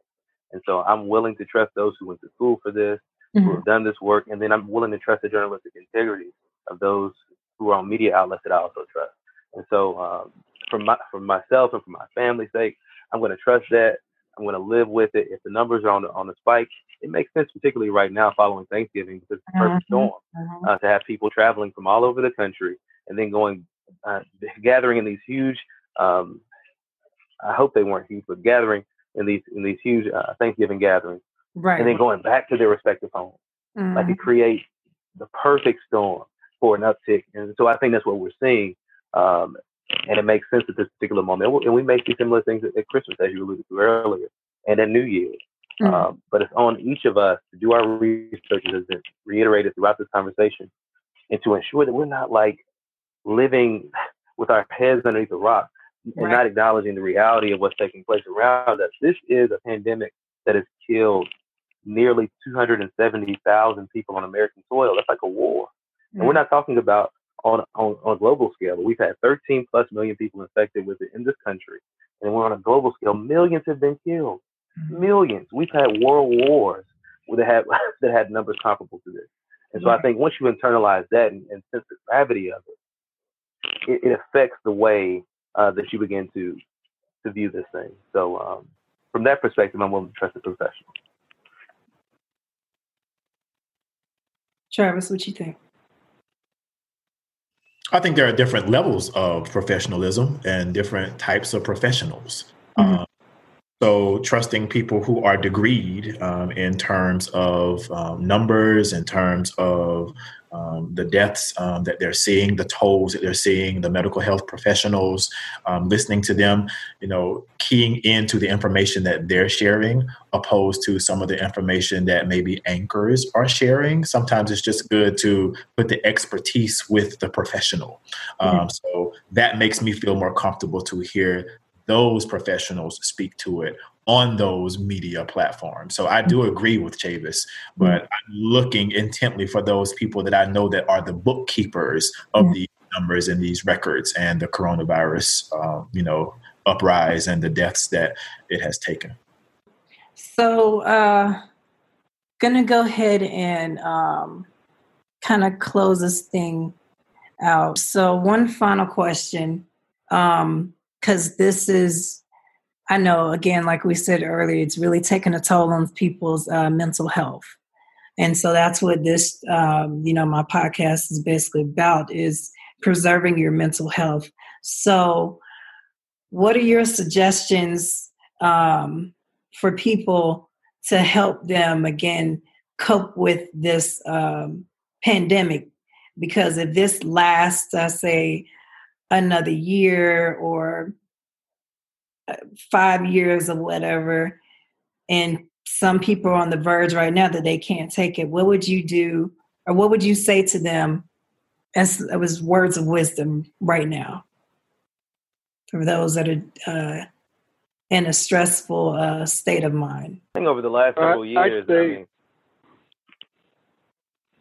And so I'm willing to trust those who went to school for this, mm-hmm. who have done this work, and then I'm willing to trust the journalistic integrity of those who are on media outlets that I also trust. And so, um, for my for myself and for my family's sake, I'm going to trust that. I'm going to live with it. If the numbers are on the on the spike, it makes sense, particularly right now following Thanksgiving, because it's a perfect mm-hmm. storm mm-hmm. uh, to have people traveling from all over the country and then going uh, gathering in these huge. Um, I hope they weren't huge, but gathering in these in these huge uh, Thanksgiving gatherings, right? And then going back to their respective homes, mm-hmm. like it creates the perfect storm for an uptick. And so I think that's what we're seeing, um, and it makes sense at this particular moment. And we may see similar things at, at Christmas, as you alluded to earlier, and at New Year's. Mm-hmm. Um, but it's on each of us to do our research, as has reiterated throughout this conversation, and to ensure that we're not like living with our heads underneath a rock and right. not acknowledging the reality of what's taking place around us. This is a pandemic that has killed nearly 270,000 people on American soil. That's like a war. Mm-hmm. And we're mm. not talking about on, on, on a global scale. We've had 13 plus million people infected with it in this country. And we're on a global scale. Millions have been killed. Mm-hmm. Millions. We've had world wars that had, that had numbers comparable to this. And so I think once you internalize that and, and sense the gravity of it, it, it affects the way uh, that you begin to to view this thing. So um, from that perspective, I'm willing to trust the professional. Travis, what you think? I think there are different levels of professionalism and different types of professionals. Mm-hmm. Um, so, trusting people who are degreed um, in terms of um, numbers, in terms of um, the deaths um, that they're seeing, the tolls that they're seeing, the medical health professionals, um, listening to them, you know, keying into the information that they're sharing, opposed to some of the information that maybe anchors are sharing. Sometimes it's just good to put the expertise with the professional. Mm-hmm. So that makes me feel more comfortable to hear those professionals speak to it on those media platforms. So I do agree with Chavis, but I'm looking intently for those people that I know that are the bookkeepers of these numbers and these records and the coronavirus, uh, you know, uprise and the deaths that it has taken. So, uh, gonna go ahead and um, kind of close this thing out. So, one final question. Um, because this is i know again like we said earlier it's really taking a toll on people's uh, mental health. And so that's what this um, you know my podcast is basically about is preserving your mental health. So what are your suggestions um, for people to help them again cope with this um, pandemic? Because if this lasts i say another year or five years or whatever, and some people are on the verge right now that they can't take it, what would you do or what would you say to them as it was words of wisdom right now for those that are uh, in a stressful uh, state of mind? I think over the last couple several years, I, say, I mean,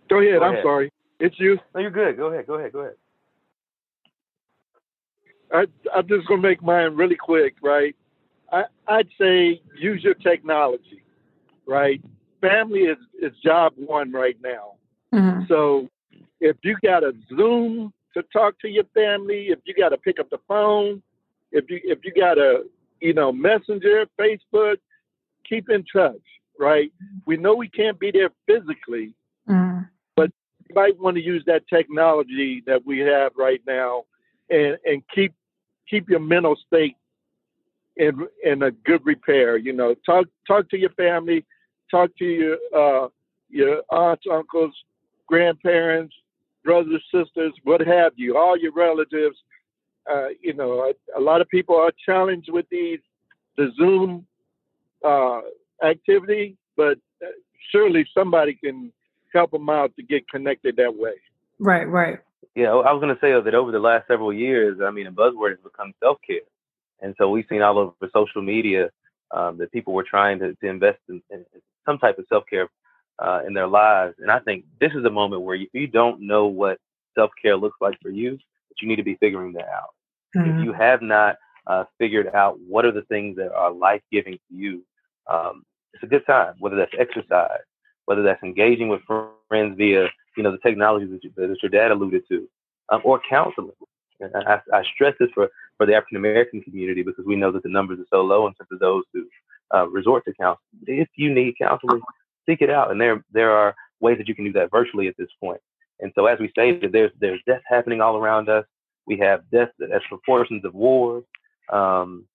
go ahead. Go I'm ahead. sorry. It's you. No, you're good. Go ahead. Go ahead. Go ahead. I, I'm just going to make mine really quick, right? I, I'd say use your technology, right? Family is, is job one right now. Mm-hmm. So if you got a Zoom to talk to your family, if you got to pick up the phone, if you if you got a you know Messenger, Facebook, keep in touch. Right? We know we can't be there physically, mm. but you might want to use that technology that we have right now, and and keep keep your mental state in in a good repair. You know, talk talk to your family, talk to your uh, your aunts, uncles, grandparents, brothers, sisters, what have you, all your relatives. Uh, you know, a, a, lot of people are challenged with these the Zoom uh, activity, but uh, surely somebody can help them out to get connected that way. Right, right. Yeah, I was going to say that over the last several years, I mean, a buzzword has become self care. And so we've seen all over social media um, that people were trying to, to invest in, in some type of self care uh, in their lives. And I think this is a moment where if you don't know what self care looks like for you, that you need to be figuring that out. Mm-hmm. If you have not uh, figured out what are the things that are life giving to you, um, it's a good time. Whether that's exercise, whether that's engaging with friends via you know the technologies that, that your dad alluded to, um, or counseling. And I, I stress this for for the African American community because we know that the numbers are so low in terms of those who uh, resort to counseling. If you need counseling, seek it out, and there there are ways that you can do that virtually at this point. And so, as we stated, there's there's death happening all around us. We have death as proportions of wars, um,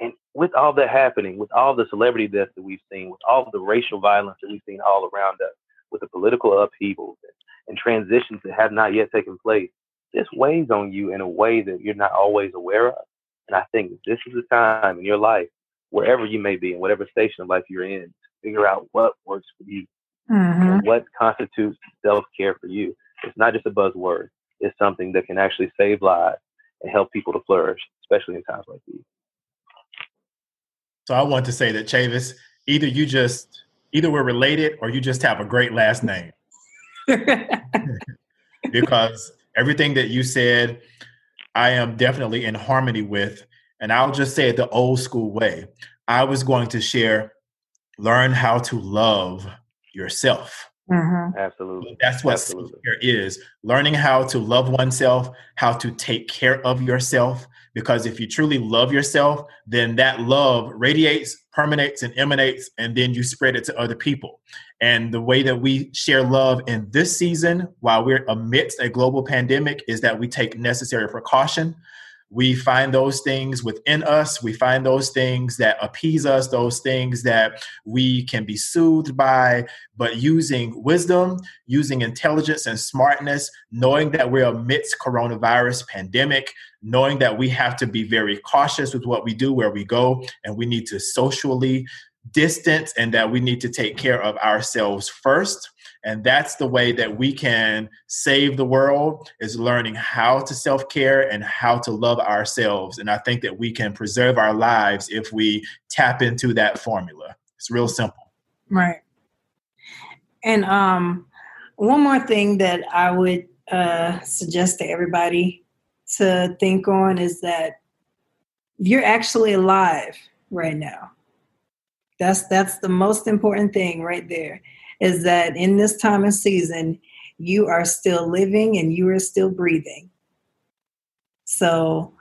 and with all that happening, with all the celebrity deaths that we've seen, with all the racial violence that we've seen all around us, with the political upheavals and, and transitions that have not yet taken place, this weighs on you in a way that you're not always aware of. And I think this is a time in your life, wherever you may be, in whatever station of life you're in, to figure out what works for you mm-hmm. and what constitutes self care for you. It's not just a buzzword, it's something that can actually save lives and help people to flourish, especially in times like these. So I want to say that Chavis, either you just either we're related or you just have a great last name. because everything that you said, I am definitely in harmony with. And I'll just say it the old school way. I was going to share learn how to love yourself. Mm-hmm. Absolutely. That's what self care is learning how to love oneself, how to take care of yourself. Because if you truly love yourself, then that love radiates, permeates, and emanates, and then you spread it to other people. And the way that we share love in this season, while we're amidst a global pandemic, is that we take necessary precaution we find those things within us. We find those things that appease us those things that we can be soothed by. But using wisdom using intelligence and smartness knowing that we're amidst coronavirus pandemic knowing that we have to be very cautious with what we do where we go and we need to socially distance and that we need to take care of ourselves first. And that's the way that we can save the world is learning how to self-care and how to love ourselves. And i think that we can preserve our lives if we tap into that formula. It's real simple. Right. And um one more thing that i would uh suggest to everybody to think on is that you're actually alive right now that's that's the most important thing right there is that in this time and season, you are still living and you are still breathing. So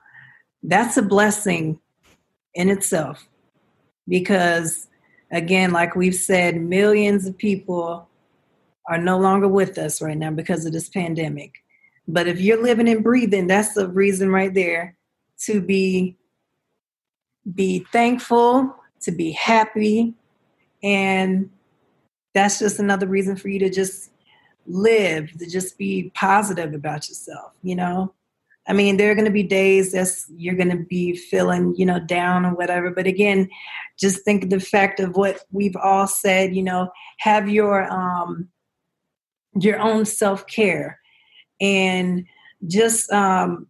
that's a blessing in itself because, again, like we've said, millions of people are no longer with us right now because of this pandemic. But if you're living and breathing, that's the reason right there to be be thankful, to be happy, and that's just another reason for you to just live, to just be positive about yourself, you know? I mean, there are going to be days that you're going to be feeling, you know, down or whatever. But again, just think of the fact of what we've all said. You know, have your um, your own self care, and just um,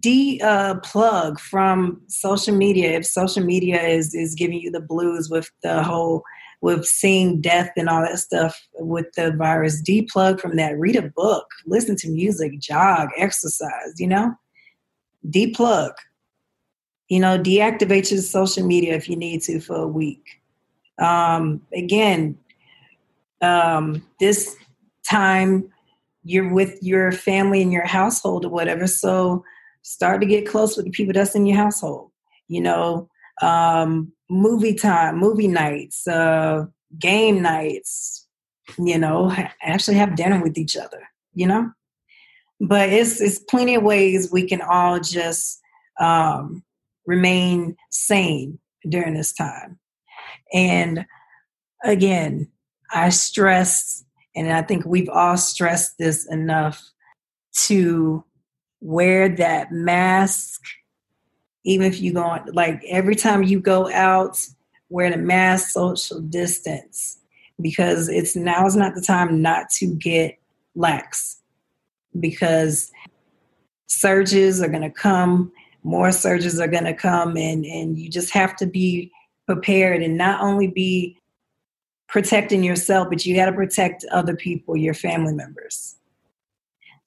de uh, plug from social media. If social media is is giving you the blues with the whole with seeing death and all that stuff with the virus. Deplug from that. Read a book, listen to music, jog, exercise, you know? Deplug. You know, deactivate your social media if you need to for a week. Um, again, um, this time you're with your family and your household or whatever. So start to get close with the people that's in your household. You know, um, movie time, movie nights, uh, game nights. You know, actually have dinner with each other. You know, but it's it's plenty of ways we can all just um, remain sane during this time. And again, I stress, and I think we've all stressed this enough to wear that mask, even if you go like every time you go out, wear the mask, social distance, because it's now is not the time not to get lax, because surges are going to come, more surges are going to come, and and you just have to be prepared and not only be protecting yourself, but you got to protect other people, your family members.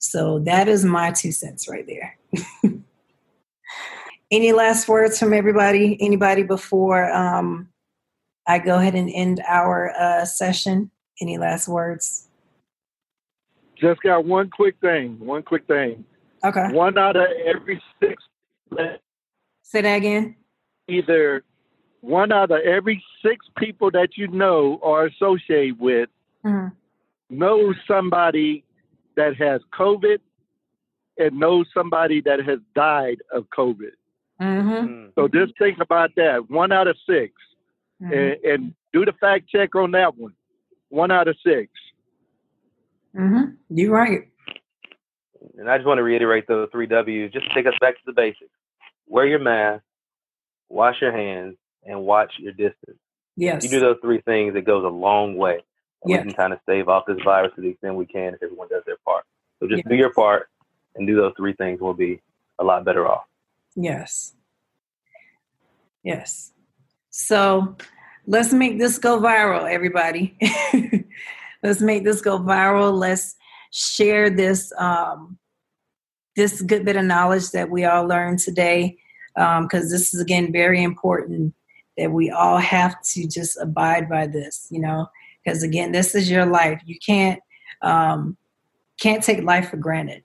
So that is my two cents right there. Any last words from everybody? Anybody before um, I go ahead and end our uh, session? Any last words? Just got one quick thing. One quick thing. Okay. One out of every six. Say that again. Either one out of every six people that you know or associate with mm-hmm. knows somebody that has COVID and knows somebody that has died of COVID. Mm-hmm. Mm. So just think about that. One out of 6 mm-hmm. and, and, do the fact check on that one. One out of 6 Mm-hmm. You're right. And I just want to reiterate those three W's. Just to take us back to the basics. Wear your mask, wash your hands, and watch your distance. Yes. You do those three things, it goes a long way. Yes. We can kind of stave off this virus to the extent we can if everyone does their part. So just yes. do your part and do those three things. We'll be a lot better off. Yes. Yes. So let's make this go viral, everybody. let's make this go viral. Let's share this um, this good bit of knowledge that we all learned today because um, this is again very important that we all have to just abide by this, you know, because again, this is your life. You can't um, can't take life for granted.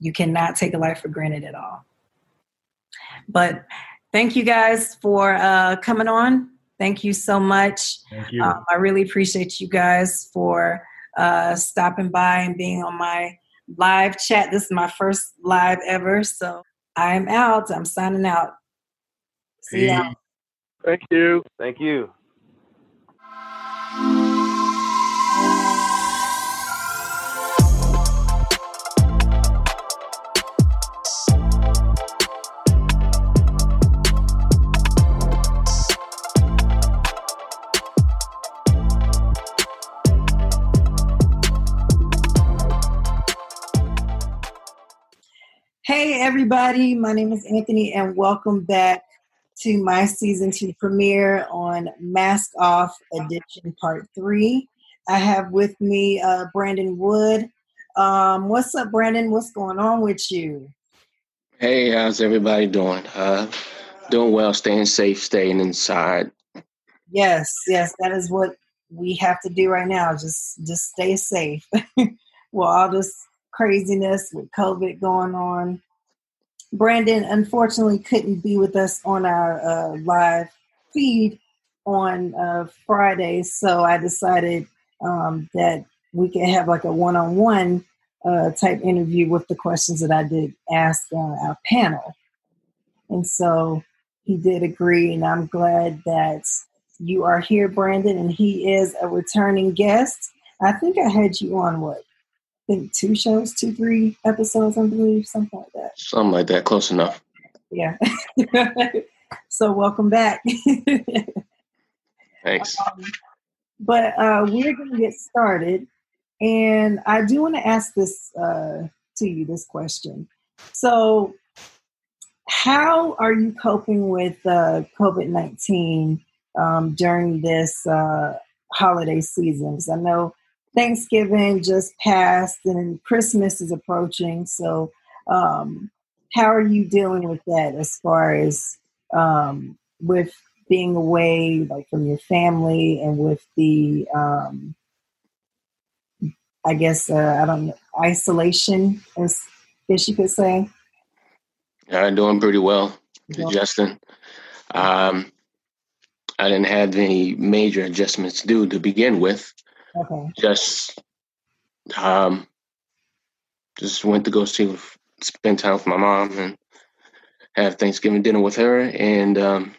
You cannot take a life for granted at all. But thank you guys for uh, coming on. Thank you so much. Thank you. Um, I really appreciate you guys for uh, stopping by and being on my live chat. This is my first live ever, so I'm out. I'm signing out. See ya. Thank you. Thank you. Hey, everybody. My name is Anthony, and welcome back to my season two premiere on Mask Off Edition Part 3. I have with me uh, Brandon Wood. Um, what's up, Brandon? What's going on with you? Hey, how's everybody doing? Uh, doing well, staying safe, staying inside. Yes, yes, that is what we have to do right now. Just, just stay safe. well, all this craziness with COVID going on. Brandon unfortunately couldn't be with us on our uh, live feed on uh, Friday, so I decided um, that we could have like a one-on-one uh, type interview with the questions that I did ask uh, our panel, and so he did agree, and I'm glad that you are here, Brandon, and he is a returning guest. I think I had you on what think two shows, two, three episodes, I believe, something like that. Something like that, close enough. Yeah. so welcome back. Thanks. Um, but uh, we're going to get started, and I do want to ask this uh, to you this question. So, how are you coping with uh, COVID nineteen um, during this uh, holiday season? Because I know Thanksgiving just passed and Christmas is approaching. So, um, how are you dealing with that as far as um, with being away, like from your family, and with the, um, I guess uh, I don't know, isolation, as guess you could say. I'm doing pretty well, yeah. Justin. Um, I didn't have any major adjustments due to begin with. Okay. Just um, just went to go see, spend time with my mom and have Thanksgiving dinner with her, and um,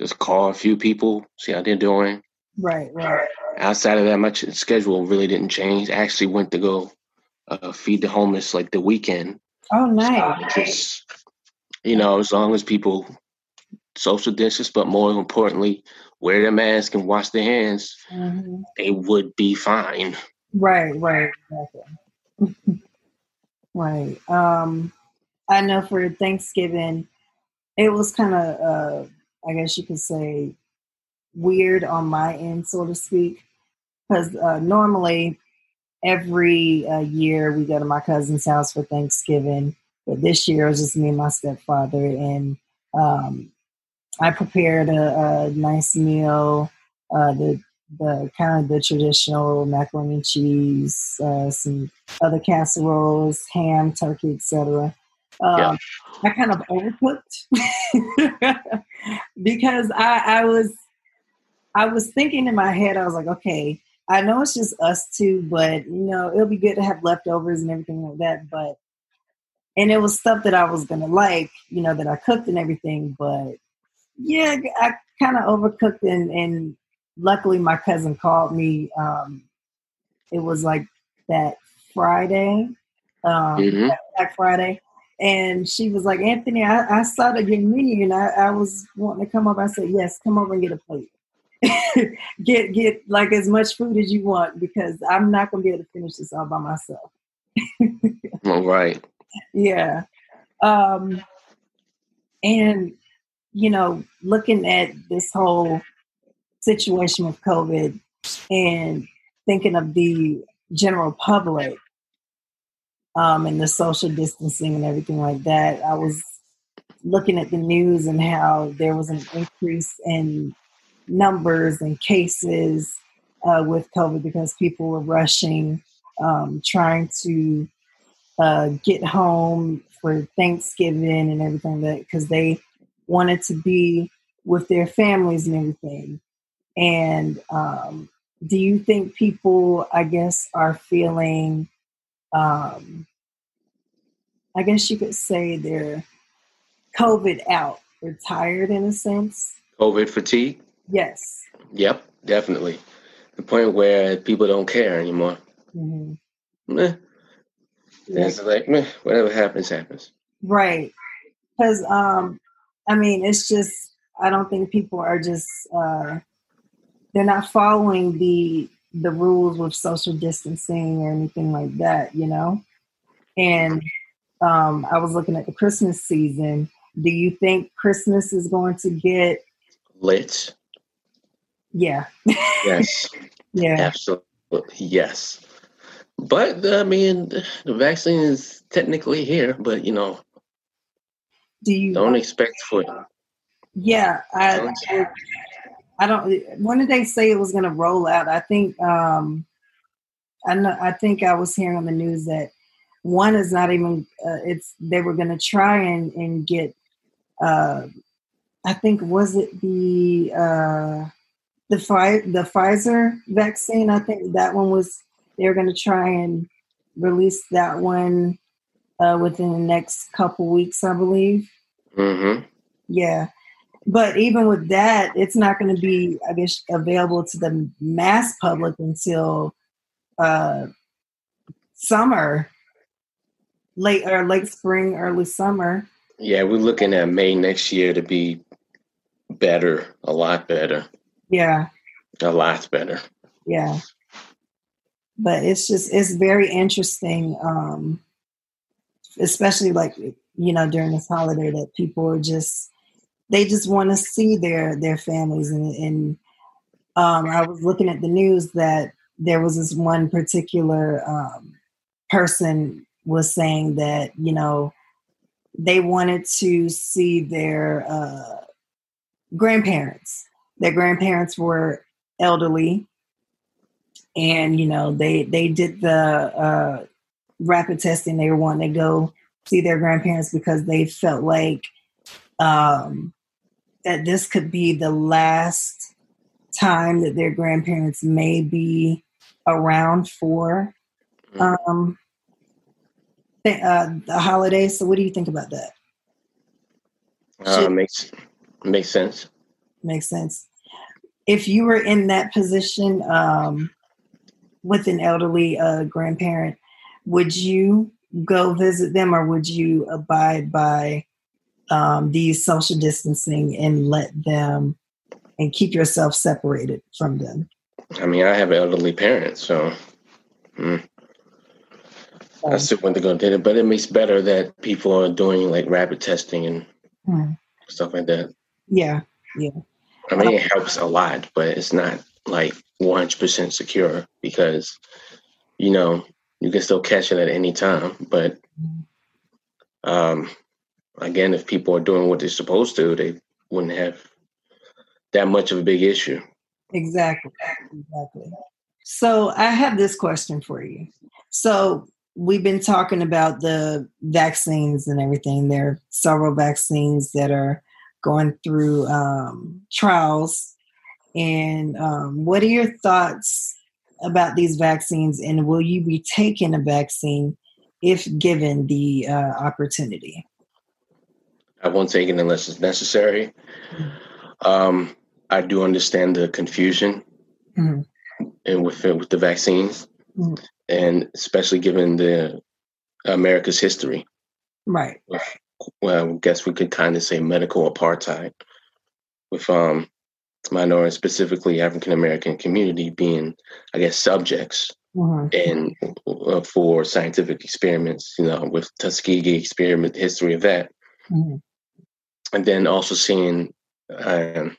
just call a few people, see how they're doing. Right, right. Outside of that, my schedule really didn't change. I actually went to go uh, feed the homeless like the weekend. Oh, nice. So just, you know, as long as people social distance, but more importantly, wear their mask and wash their hands, mm-hmm. they would be fine. Right, right, exactly. right. Um, I know for Thanksgiving, it was kind of, uh, I guess you could say, weird on my end, so to speak, because uh, normally every uh, year we go to my cousin's house for Thanksgiving, but this year it was just me and my stepfather, and um, I prepared a, a nice meal, uh, the the kind of the traditional macaroni and cheese, uh, some other casseroles, ham, turkey, etc. Um, yeah. I kind of overcooked because I, I was I was thinking in my head, I was like, okay, I know it's just us two, but you know, it'll be good to have leftovers and everything like that. But and it was stuff that I was gonna like, you know, that I cooked and everything, but yeah, I kind of overcooked and, and luckily my cousin called me. Um, it was like that Friday, um, mm-hmm. Black Friday. And she was like, Anthony, I, I saw the your menu and I, I was wanting to come up. I said, yes, come over and get a plate. get get like as much food as you want because I'm not gonna be able to finish this all by myself. all right. Yeah. Um and you know, looking at this whole situation with COVID and thinking of the general public um, and the social distancing and everything like that, I was looking at the news and how there was an increase in numbers and cases uh, with COVID because people were rushing, um, trying to uh, get home for Thanksgiving and everything that because they wanted to be with their families and everything. And um, do you think people, I guess, are feeling, um, I guess you could say they're COVID out, they're tired in a sense? COVID fatigue? Yes. Yep, definitely. The point where people don't care anymore. Mm-hmm. Meh. It's like, meh, whatever happens, happens. Right. Because um, I mean, it's just I don't think people are just uh, they're not following the the rules with social distancing or anything like that, you know. And um, I was looking at the Christmas season. Do you think Christmas is going to get lit? Yeah. yes. yeah. Absolutely. Yes. But I mean, the vaccine is technically here, but you know, do you don't expect for it? Yeah, I, I, I don't. When did they say it was going to roll out? I think um, I know. I think I was hearing on the news that one is not even. Uh, it's they were going to try and and get. Uh, I think was it the uh, the Fi- the Pfizer vaccine. I think that one was. They were going to try and release that one uh, within the next couple weeks, I believe. Mm-hmm. Yeah. But even with that, it's not going to be, I guess, available to the mass public until uh, summer, late or late spring, early summer. Yeah, we're looking at May next year to be better, a lot better. Yeah. A lot better. Yeah. But it's just it's very interesting. Um, especially like you know during this holiday that people are just they just want to see their their families and, and um, I was looking at the news that there was this one particular um, person was saying that you know they wanted to see their uh, grandparents. Their grandparents were elderly, and you know they they did the uh, rapid testing. They were wanting to go see their grandparents because they felt like um, that this could be the last time that their grandparents may be around for mm-hmm. um, uh, the holidays. So, what do you think about that? Uh, makes makes sense. Makes sense. If you were in that position um, with an elderly uh, grandparent, would you go visit them, or would you abide by um, these social distancing and let them and keep yourself separated from them? I mean, I have elderly parents, so mm, I still want to go did it, but it makes better that people are doing like rapid testing and mm. stuff like that. Yeah, yeah. I mean, it helps a lot, but it's not like 100% secure because, you know, you can still catch it at any time. But um, again, if people are doing what they're supposed to, they wouldn't have that much of a big issue. Exactly. Exactly. So I have this question for you. So we've been talking about the vaccines and everything. There are several vaccines that are going through um, trials. And um, what are your thoughts about these vaccines? And will you be taking a vaccine if given the uh, opportunity? I won't take it unless it's necessary. Um, I do understand the confusion mm-hmm. and with with the vaccines, mm-hmm. and especially given the America's history. Right. Well, I guess we could kind of say medical apartheid with um minority, specifically African American community, being, I guess, subjects mm-hmm. and uh, for scientific experiments. You know, with Tuskegee experiment, history of that. Mm-hmm and then also seeing um,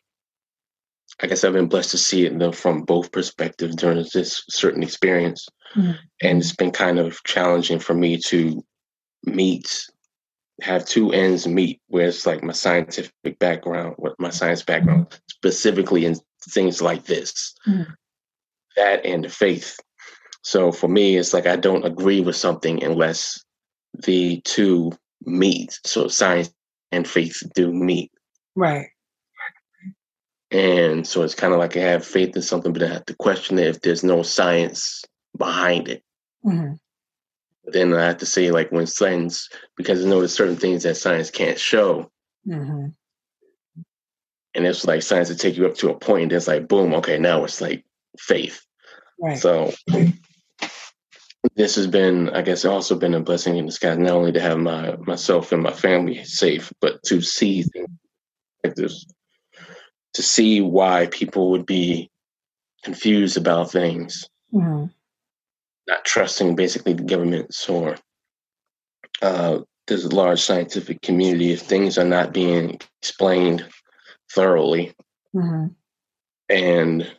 I guess I've been blessed to see it from both perspectives during this certain experience. Mm-hmm. And it's been kind of challenging for me to meet, have two ends meet, where it's like my scientific background, what my science background, specifically in things like this, mm-hmm. that and the faith. So for me, it's like I don't agree with something unless the two meet. So science and faith do meet. Right. And so it's kind of like I have faith in something, but I have to question it if there's no science behind it. Mm-hmm. Then I have to say, like, when science, because I know there's certain things that science can't show. Mm-hmm. And it's like science to take you up to a point, and it's like, boom, okay, now it's like faith. Right. So this has been, I guess, also been a blessing in disguise, not only to have my myself and my family safe, but to see things like this, to see why people would be confused about things, mm-hmm. Not trusting basically the governments or uh, there's a large scientific community. If things are not being explained thoroughly, mm-hmm. and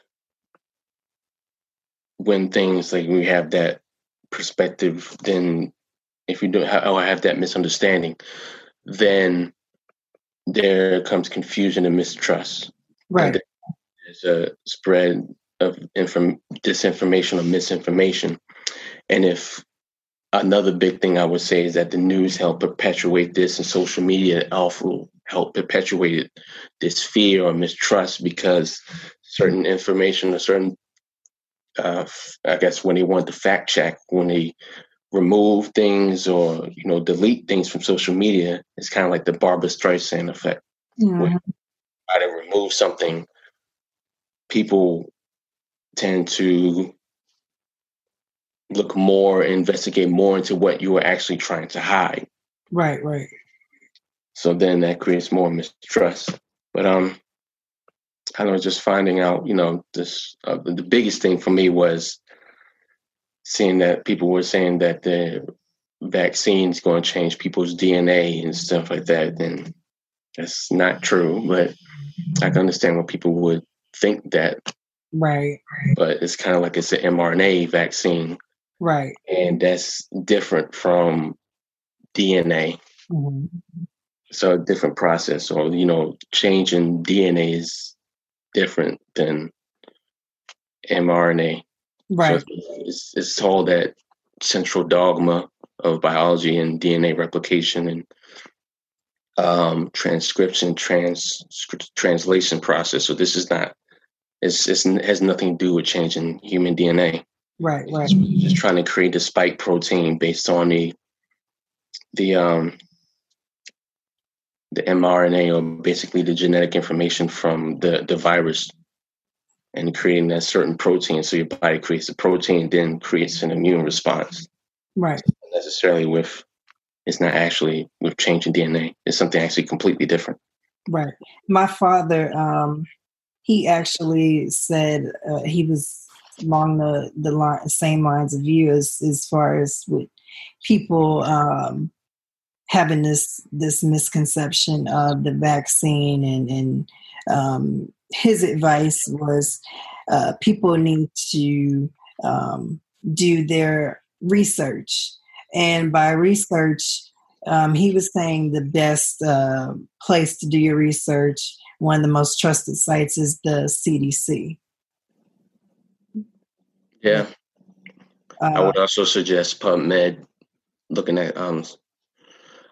when things like we have that perspective, then if you don't have, oh, I have that misunderstanding, then there comes confusion and mistrust. Right. And there's a spread of inform- disinformation or misinformation. And if another big thing I would say is that the news help perpetuate this and social media also help perpetuate this fear or mistrust because certain information or certain uh, I guess when they want to fact check, when they remove things or you know delete things from social media, it's kind of like the Barbara Streisand effect. Mm-hmm. When try to remove something, people tend to look more, investigate more into what you were actually trying to hide. Right, right. So then that creates more mistrust. But um, I was just finding out, you know, this uh, the biggest thing for me was seeing that people were saying that the vaccine's going to change people's DNA and stuff like that. And that's not true, but I can understand why people would think that. Right. But it's kind of like it's an mRNA vaccine. Right. And that's different from DNA. Mm-hmm. So a different process, or you know, changing DNA is different than mRNA. Right. So it's, it's told that central dogma of biology and DNA replication and um, transcription, trans translation process. So this is not. It's, it's it has nothing to do with changing human DNA. Right. Right. Just, just trying to create the spike protein based on the the um the mRNA or basically the genetic information from the the virus and creating that certain protein. So your body creates a protein, then creates an immune response. Right. Necessarily with it's not actually with changing DNA. It's something actually completely different. Right. My father, um, he actually said uh, he was along the the line, same lines of view as as far as with people um, having this this misconception of the vaccine and and um, his advice was uh, people need to um, do their research. And by research um, he was saying the best uh, place to do your research one of the most trusted sites is the cdc yeah uh, i would also suggest pubmed looking at um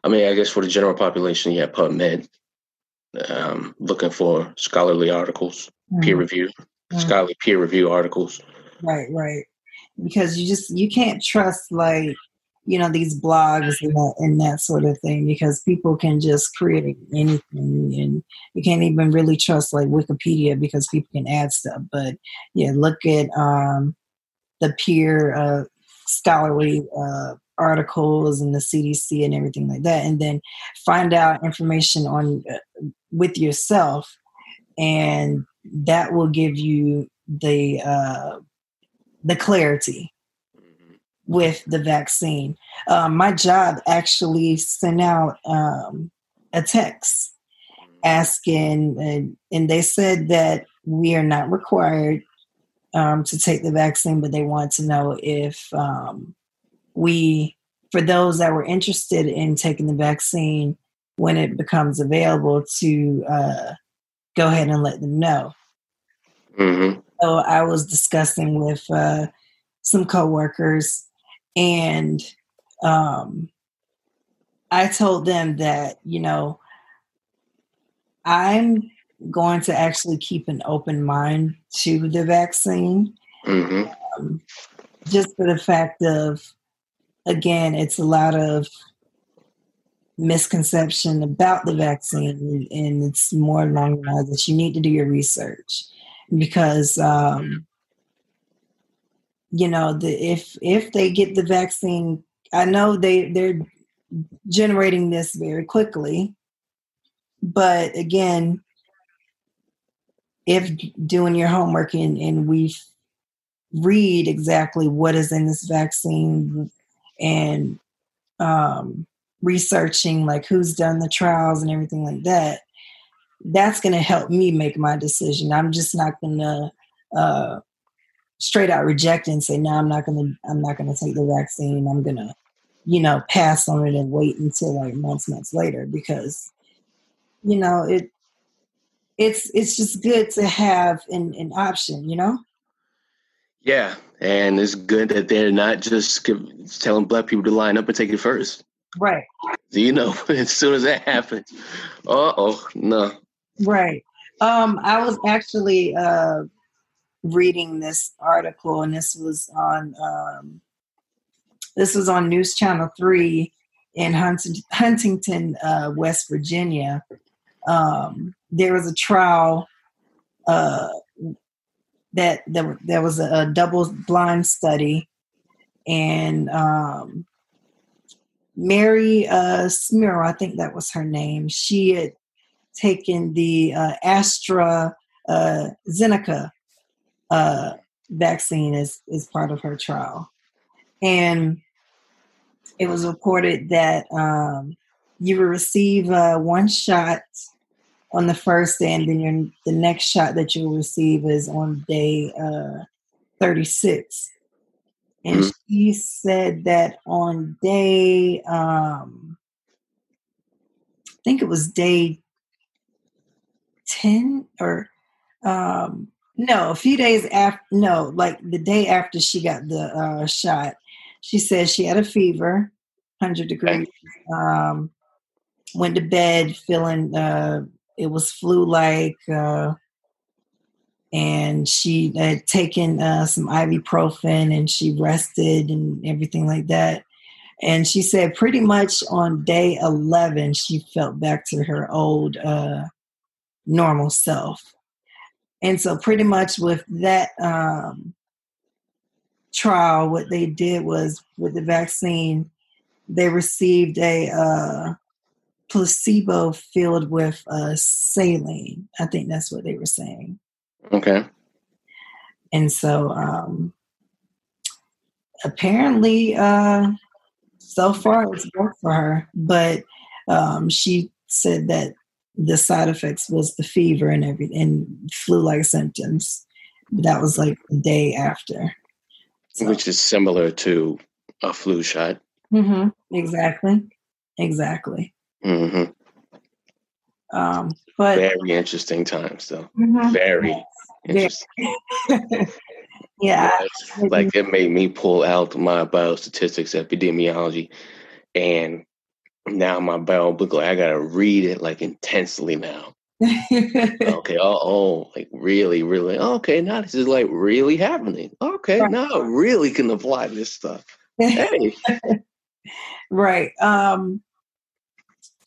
i mean i guess for the general population yeah pubmed um, looking for scholarly articles, mm-hmm. peer review, mm-hmm. scholarly peer review articles. Right, right. Because you just you can't trust like you know these blogs and that, and that sort of thing because people can just create anything and you can't even really trust like Wikipedia because people can add stuff. But yeah, look at um, the peer uh, scholarly uh, articles and the CDC and everything like that, and then find out information on uh, with yourself, and that will give you the uh, the clarity mm-hmm. with the vaccine. Um, my job actually sent out um, a text asking, and, and, they said that we are not required um, to take the vaccine, but they want to know if um, we, for those that were interested in taking the vaccine, when it becomes available, to uh, go ahead and let them know. Mm-hmm. So I was discussing with uh, some coworkers, and um, I told them that you know I'm going to actually keep an open mind to the vaccine, mm-hmm. um, just for the fact of again, it's a lot of misconception about the vaccine, and it's more along the lines that you need to do your research because um, you know the if if they get the vaccine, I know they they're generating this very quickly, but again, if doing your homework and, and we read exactly what is in this vaccine, and um, researching like who's done the trials and everything like that, that's going to help me make my decision. I'm just not going to uh, straight out reject and say, no, I'm not going to, I'm not going to take the vaccine. I'm going to, you know, pass on it and wait until like months, months later because, you know, it, it's, it's just good to have an, an option, you know? Yeah, and it's good that they're not just telling black people to line up and take it first. Right. Do you know, as soon as that happens, uh oh, no. Right. Um, I was actually uh, reading this article, and this was on um, this was on News Channel Three in Huntington, Huntington uh, West Virginia. Um, there was a trial uh, that there, there was a, a double blind study and um, Mary uh, I think that was her name, she had taken the uh, Astra uh, Zeneca uh, vaccine as, as part of her trial. And it was reported that um, you will receive uh, one shot on the first day, and then your, the next shot that you'll receive is on day uh, 36. And mm-hmm. she said that on day, um, I think it was day 10 or um, No, a few days after. No, like the day after she got the uh, shot, she said she had a fever, hundred degrees. Um, went to bed feeling uh, it was flu like, uh, and she had taken uh, some ibuprofen and she rested and everything like that. And she said pretty much on day 11, she felt back to her old uh, normal self. And so, pretty much with that um, trial, what they did was with the vaccine, they received a uh, placebo filled with uh, saline. I think that's what they were saying. Okay. And so, um, apparently, uh, so far it's worked for her, but um, she said that the side effects was the fever and everything and flu-like symptoms. That was like the day after, so. which is similar to a flu shot. Mm-hmm. Exactly, exactly. Mm-hmm. Um, but very interesting times, though. Mm-hmm. Very interesting. yeah, like, like it made me pull out my biostatistics epidemiology and now my Bible book, like I gotta read it like intensely now. okay, oh, oh, like really, really, okay, now this is like really happening. Okay, right. now I really can apply this stuff. Hey. right. Um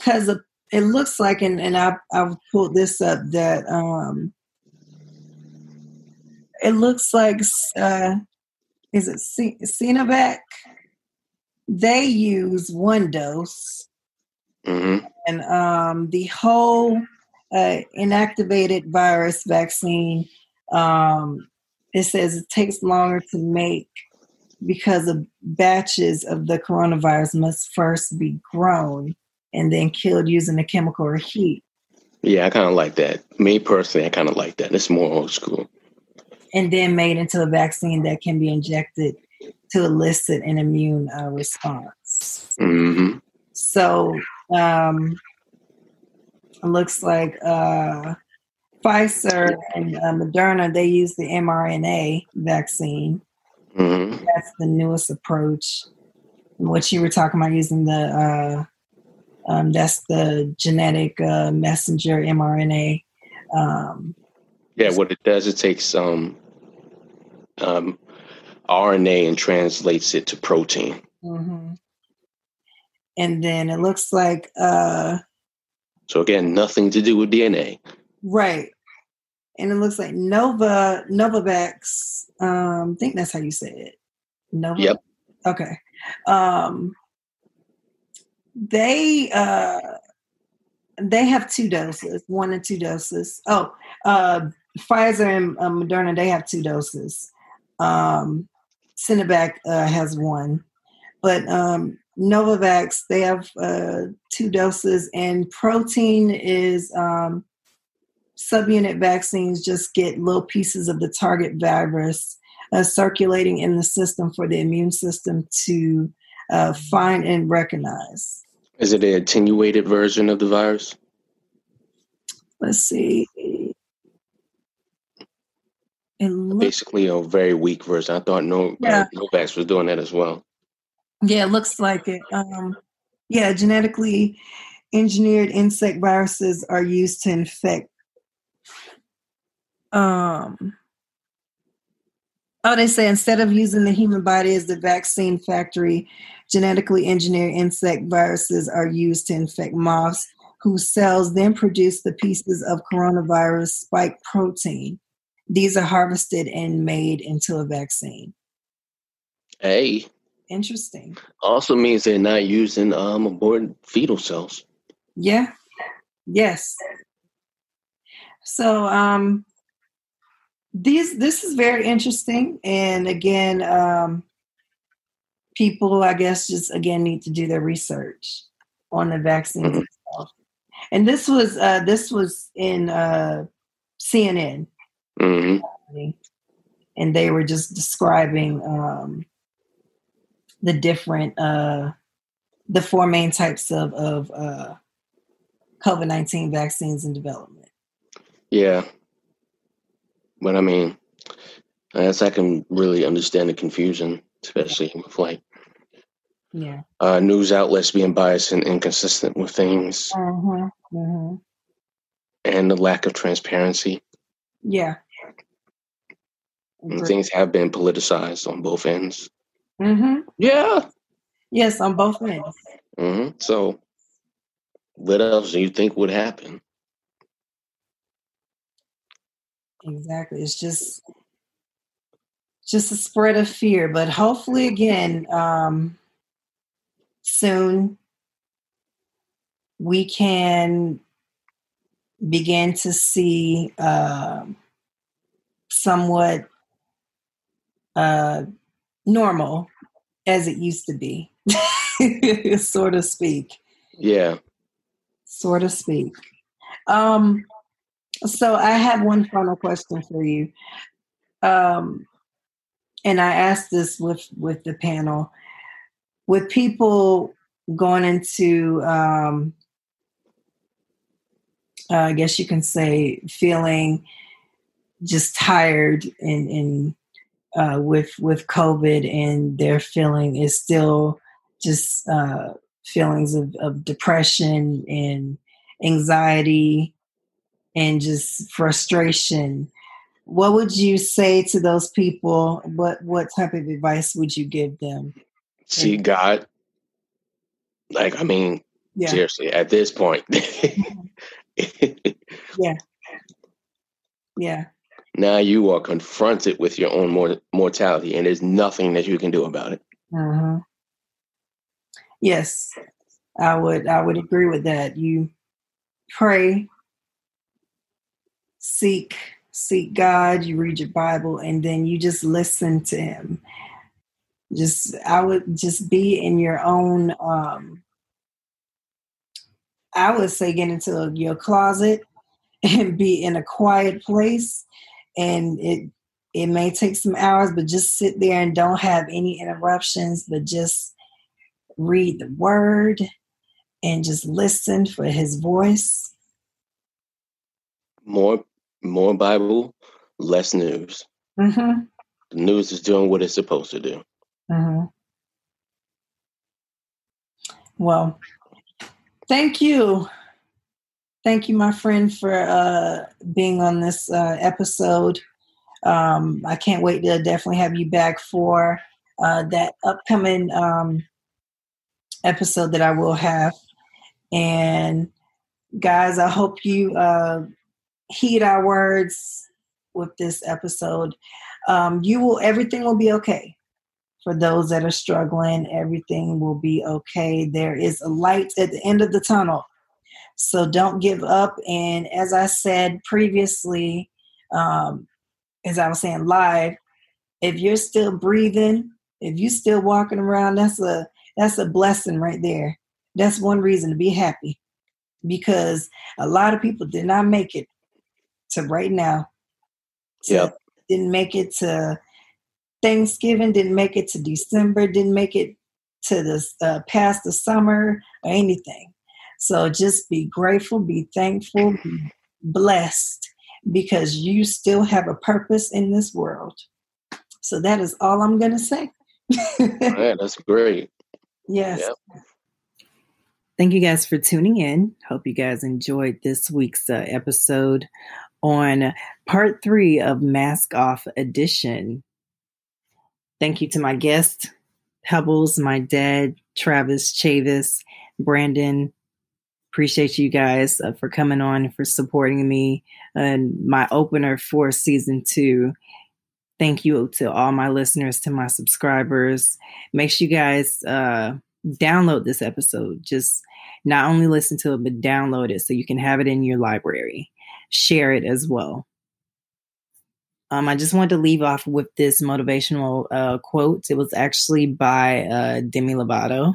because it looks like and, and I I've pulled this up that um it looks like uh is it C- Sinovac? They use one dose Mm-hmm. And um, the whole uh, inactivated virus vaccine, um, it says it takes longer to make because of batches of the coronavirus must first be grown and then killed using a chemical or heat. Yeah, I kind of like that. Me personally, I kind of like that. It's more old school. And then made into a vaccine that can be injected to elicit an immune uh, response. Mm-hmm. So um, looks like uh, Pfizer and uh, Moderna they use the mRNA vaccine. Mm-hmm. That's the newest approach. What you were talking about using the uh, um, that's the genetic uh, messenger mRNA. Um, yeah, what it does, it takes um, um, RNA and translates it to protein. Mm-hmm. And then it looks like uh so again nothing to do with dna right. And it looks like nova novavax um i think that's how you say it. Nova? Yep. Okay. Um they uh they have two doses one and two doses. Oh uh pfizer and uh, moderna they have two doses. Um Sinovac uh, has one. But um Novavax, they have uh, two doses, and protein is um, subunit vaccines just get little pieces of the target virus uh, circulating in the system for the immune system to uh, find and recognize. Is it an attenuated version of the virus? Let's see. It looked, Basically, a very weak version. I thought no, yeah. Novavax was doing that as well. Yeah, it looks like it. Um, yeah, genetically engineered insect viruses are used to infect. Um, oh, they say instead of using the human body as the vaccine factory, genetically engineered insect viruses are used to infect moths, whose cells then produce the pieces of coronavirus spike protein. These are harvested and made into a vaccine. Hey. Interesting. Also means they're not using um aborted fetal cells. Yeah. Yes. So um these this is very interesting and again um people I guess just again need to do their research on the vaccines mm-hmm. itself. And this was uh this was in uh CNN. Mm-hmm. And they were just describing um the different uh, the four main types of of uh, COVID nineteen vaccines in development. Yeah. But I mean, I guess I can really understand the confusion, especially with like yeah uh, news outlets being biased and inconsistent with things, mm-hmm. Mm-hmm. and the lack of transparency. Yeah. Things have been politicized on both ends. Mm-hmm. Yeah. Yes, on both ends. Mm-hmm. So, what else do you think would happen? Exactly. It's just just a spread of fear, but hopefully again um soon we can begin to see uh, somewhat uh, normal as it used to be, so to speak. Yeah. So to speak. Um, so I have one final question for you. Um, and I asked this with with the panel. With people going into um, uh, I guess you can say feeling just tired and, and uh, with with COVID, and their feeling is still just uh, feelings of, of depression and anxiety and just frustration. What would you say to those people? What what type of advice would you give them? See God. Like I mean, yeah. seriously, at this point. yeah. Yeah. Now you are confronted with your own mor- mortality, and there's nothing that you can do about it. Uh-huh. Yes, I would. I would agree with that. You pray, seek, seek God. You read your Bible, and then you just listen to Him. Just, I would just be in your own um, I would say get into your closet and be in a quiet place. And it it may take some hours, but just sit there and don't have any interruptions, but just read the word and just listen for his voice. More more Bible, less news. Mm-hmm. The news is doing what it's supposed to do. Mm-hmm. Well, Thank you. Thank you, my friend, for uh, being on this uh, episode. Um, I can't wait to definitely have you back for uh, that upcoming um, episode that I will have. And guys, I hope you uh, heed our words with this episode. Um, you will, everything will be okay for those that are struggling. Everything will be okay. There is a light at the end of the tunnel. So don't give up. And as I said previously, um, as I was saying live, if you're still breathing, if you're still walking around, that's a that's a blessing right there. That's one reason to be happy. Because a lot of people did not make it to right now. Yeah. Didn't make it to Thanksgiving, didn't make it to December, didn't make it to the uh, past the summer or anything. So just be grateful, be thankful, be blessed because you still have a purpose in this world. So that is all I'm going to say. yeah, that's great. Yes. Yep. Thank you guys for tuning in. Hope you guys enjoyed this week's uh, episode on part three of Mask Off Edition. Thank you to my guests, Pebbles, my dad, Travis, Chavis, Brandon. Appreciate you guys uh, for coming on, for supporting me, and my opener for season two. Thank you to all my listeners, to my subscribers. Make sure you guys uh, download this episode. Just not only listen to it, but download it so you can have it in your library. Share it as well. Um, I just wanted to leave off with this motivational uh, quote. It was actually by uh, Demi Lovato.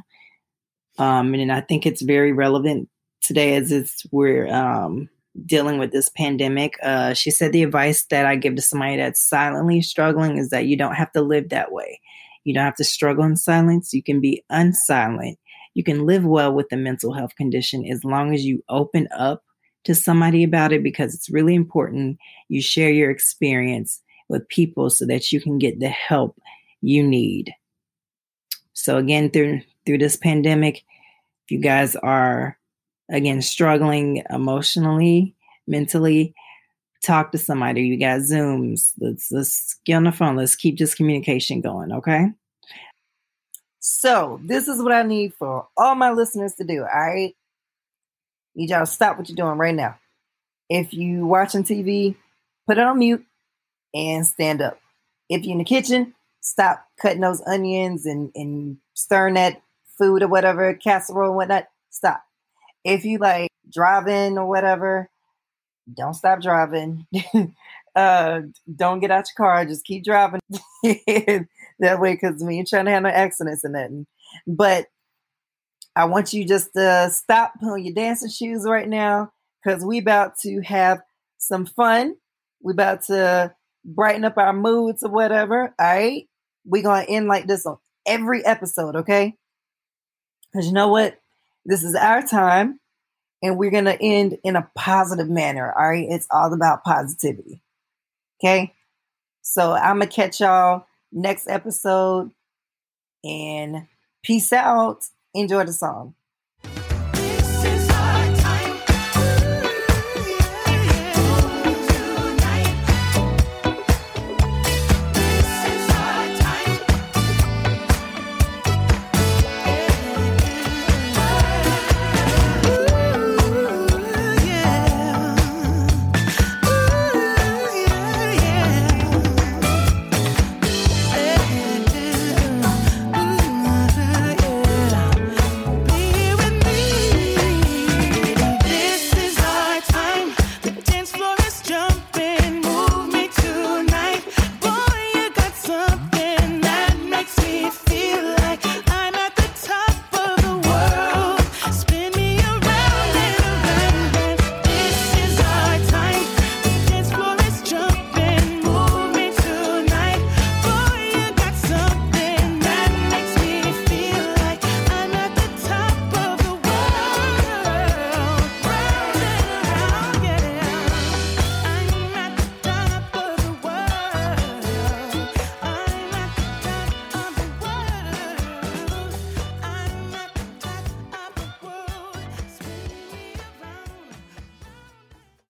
Um, and I think it's very relevant today as it's we're um, dealing with this pandemic. Uh, she said the advice that I give to somebody that's silently struggling is that you don't have to live that way. You don't have to struggle in silence. You can be unsilent. You can live well with a mental health condition as long as you open up to somebody about it because it's really important you share your experience with people so that you can get the help you need. So again, through through this pandemic, if you guys are again struggling emotionally, mentally, talk to somebody. You got Zooms. Let's let's get on the phone. Let's keep this communication going, okay? So this is what I need for all my listeners to do. All right. Need y'all to stop what you're doing right now. If you watching TV, put it on mute and stand up. If you're in the kitchen, stop cutting those onions and, and stirring that food or whatever, casserole and whatnot. Stop. If you like driving or whatever, don't stop driving. uh, don't get out your car. Just keep driving that way because we ain't trying to have no accidents and nothing. But I want you just to stop putting your dancing shoes right now because we about to have some fun. We about to brighten up our moods or whatever. All right. We're going to end like this on every episode, okay? Because you know what? This is our time and we're going to end in a positive manner. All right. It's all about positivity. Okay. So I'm going to catch y'all next episode and peace out. Enjoy the song.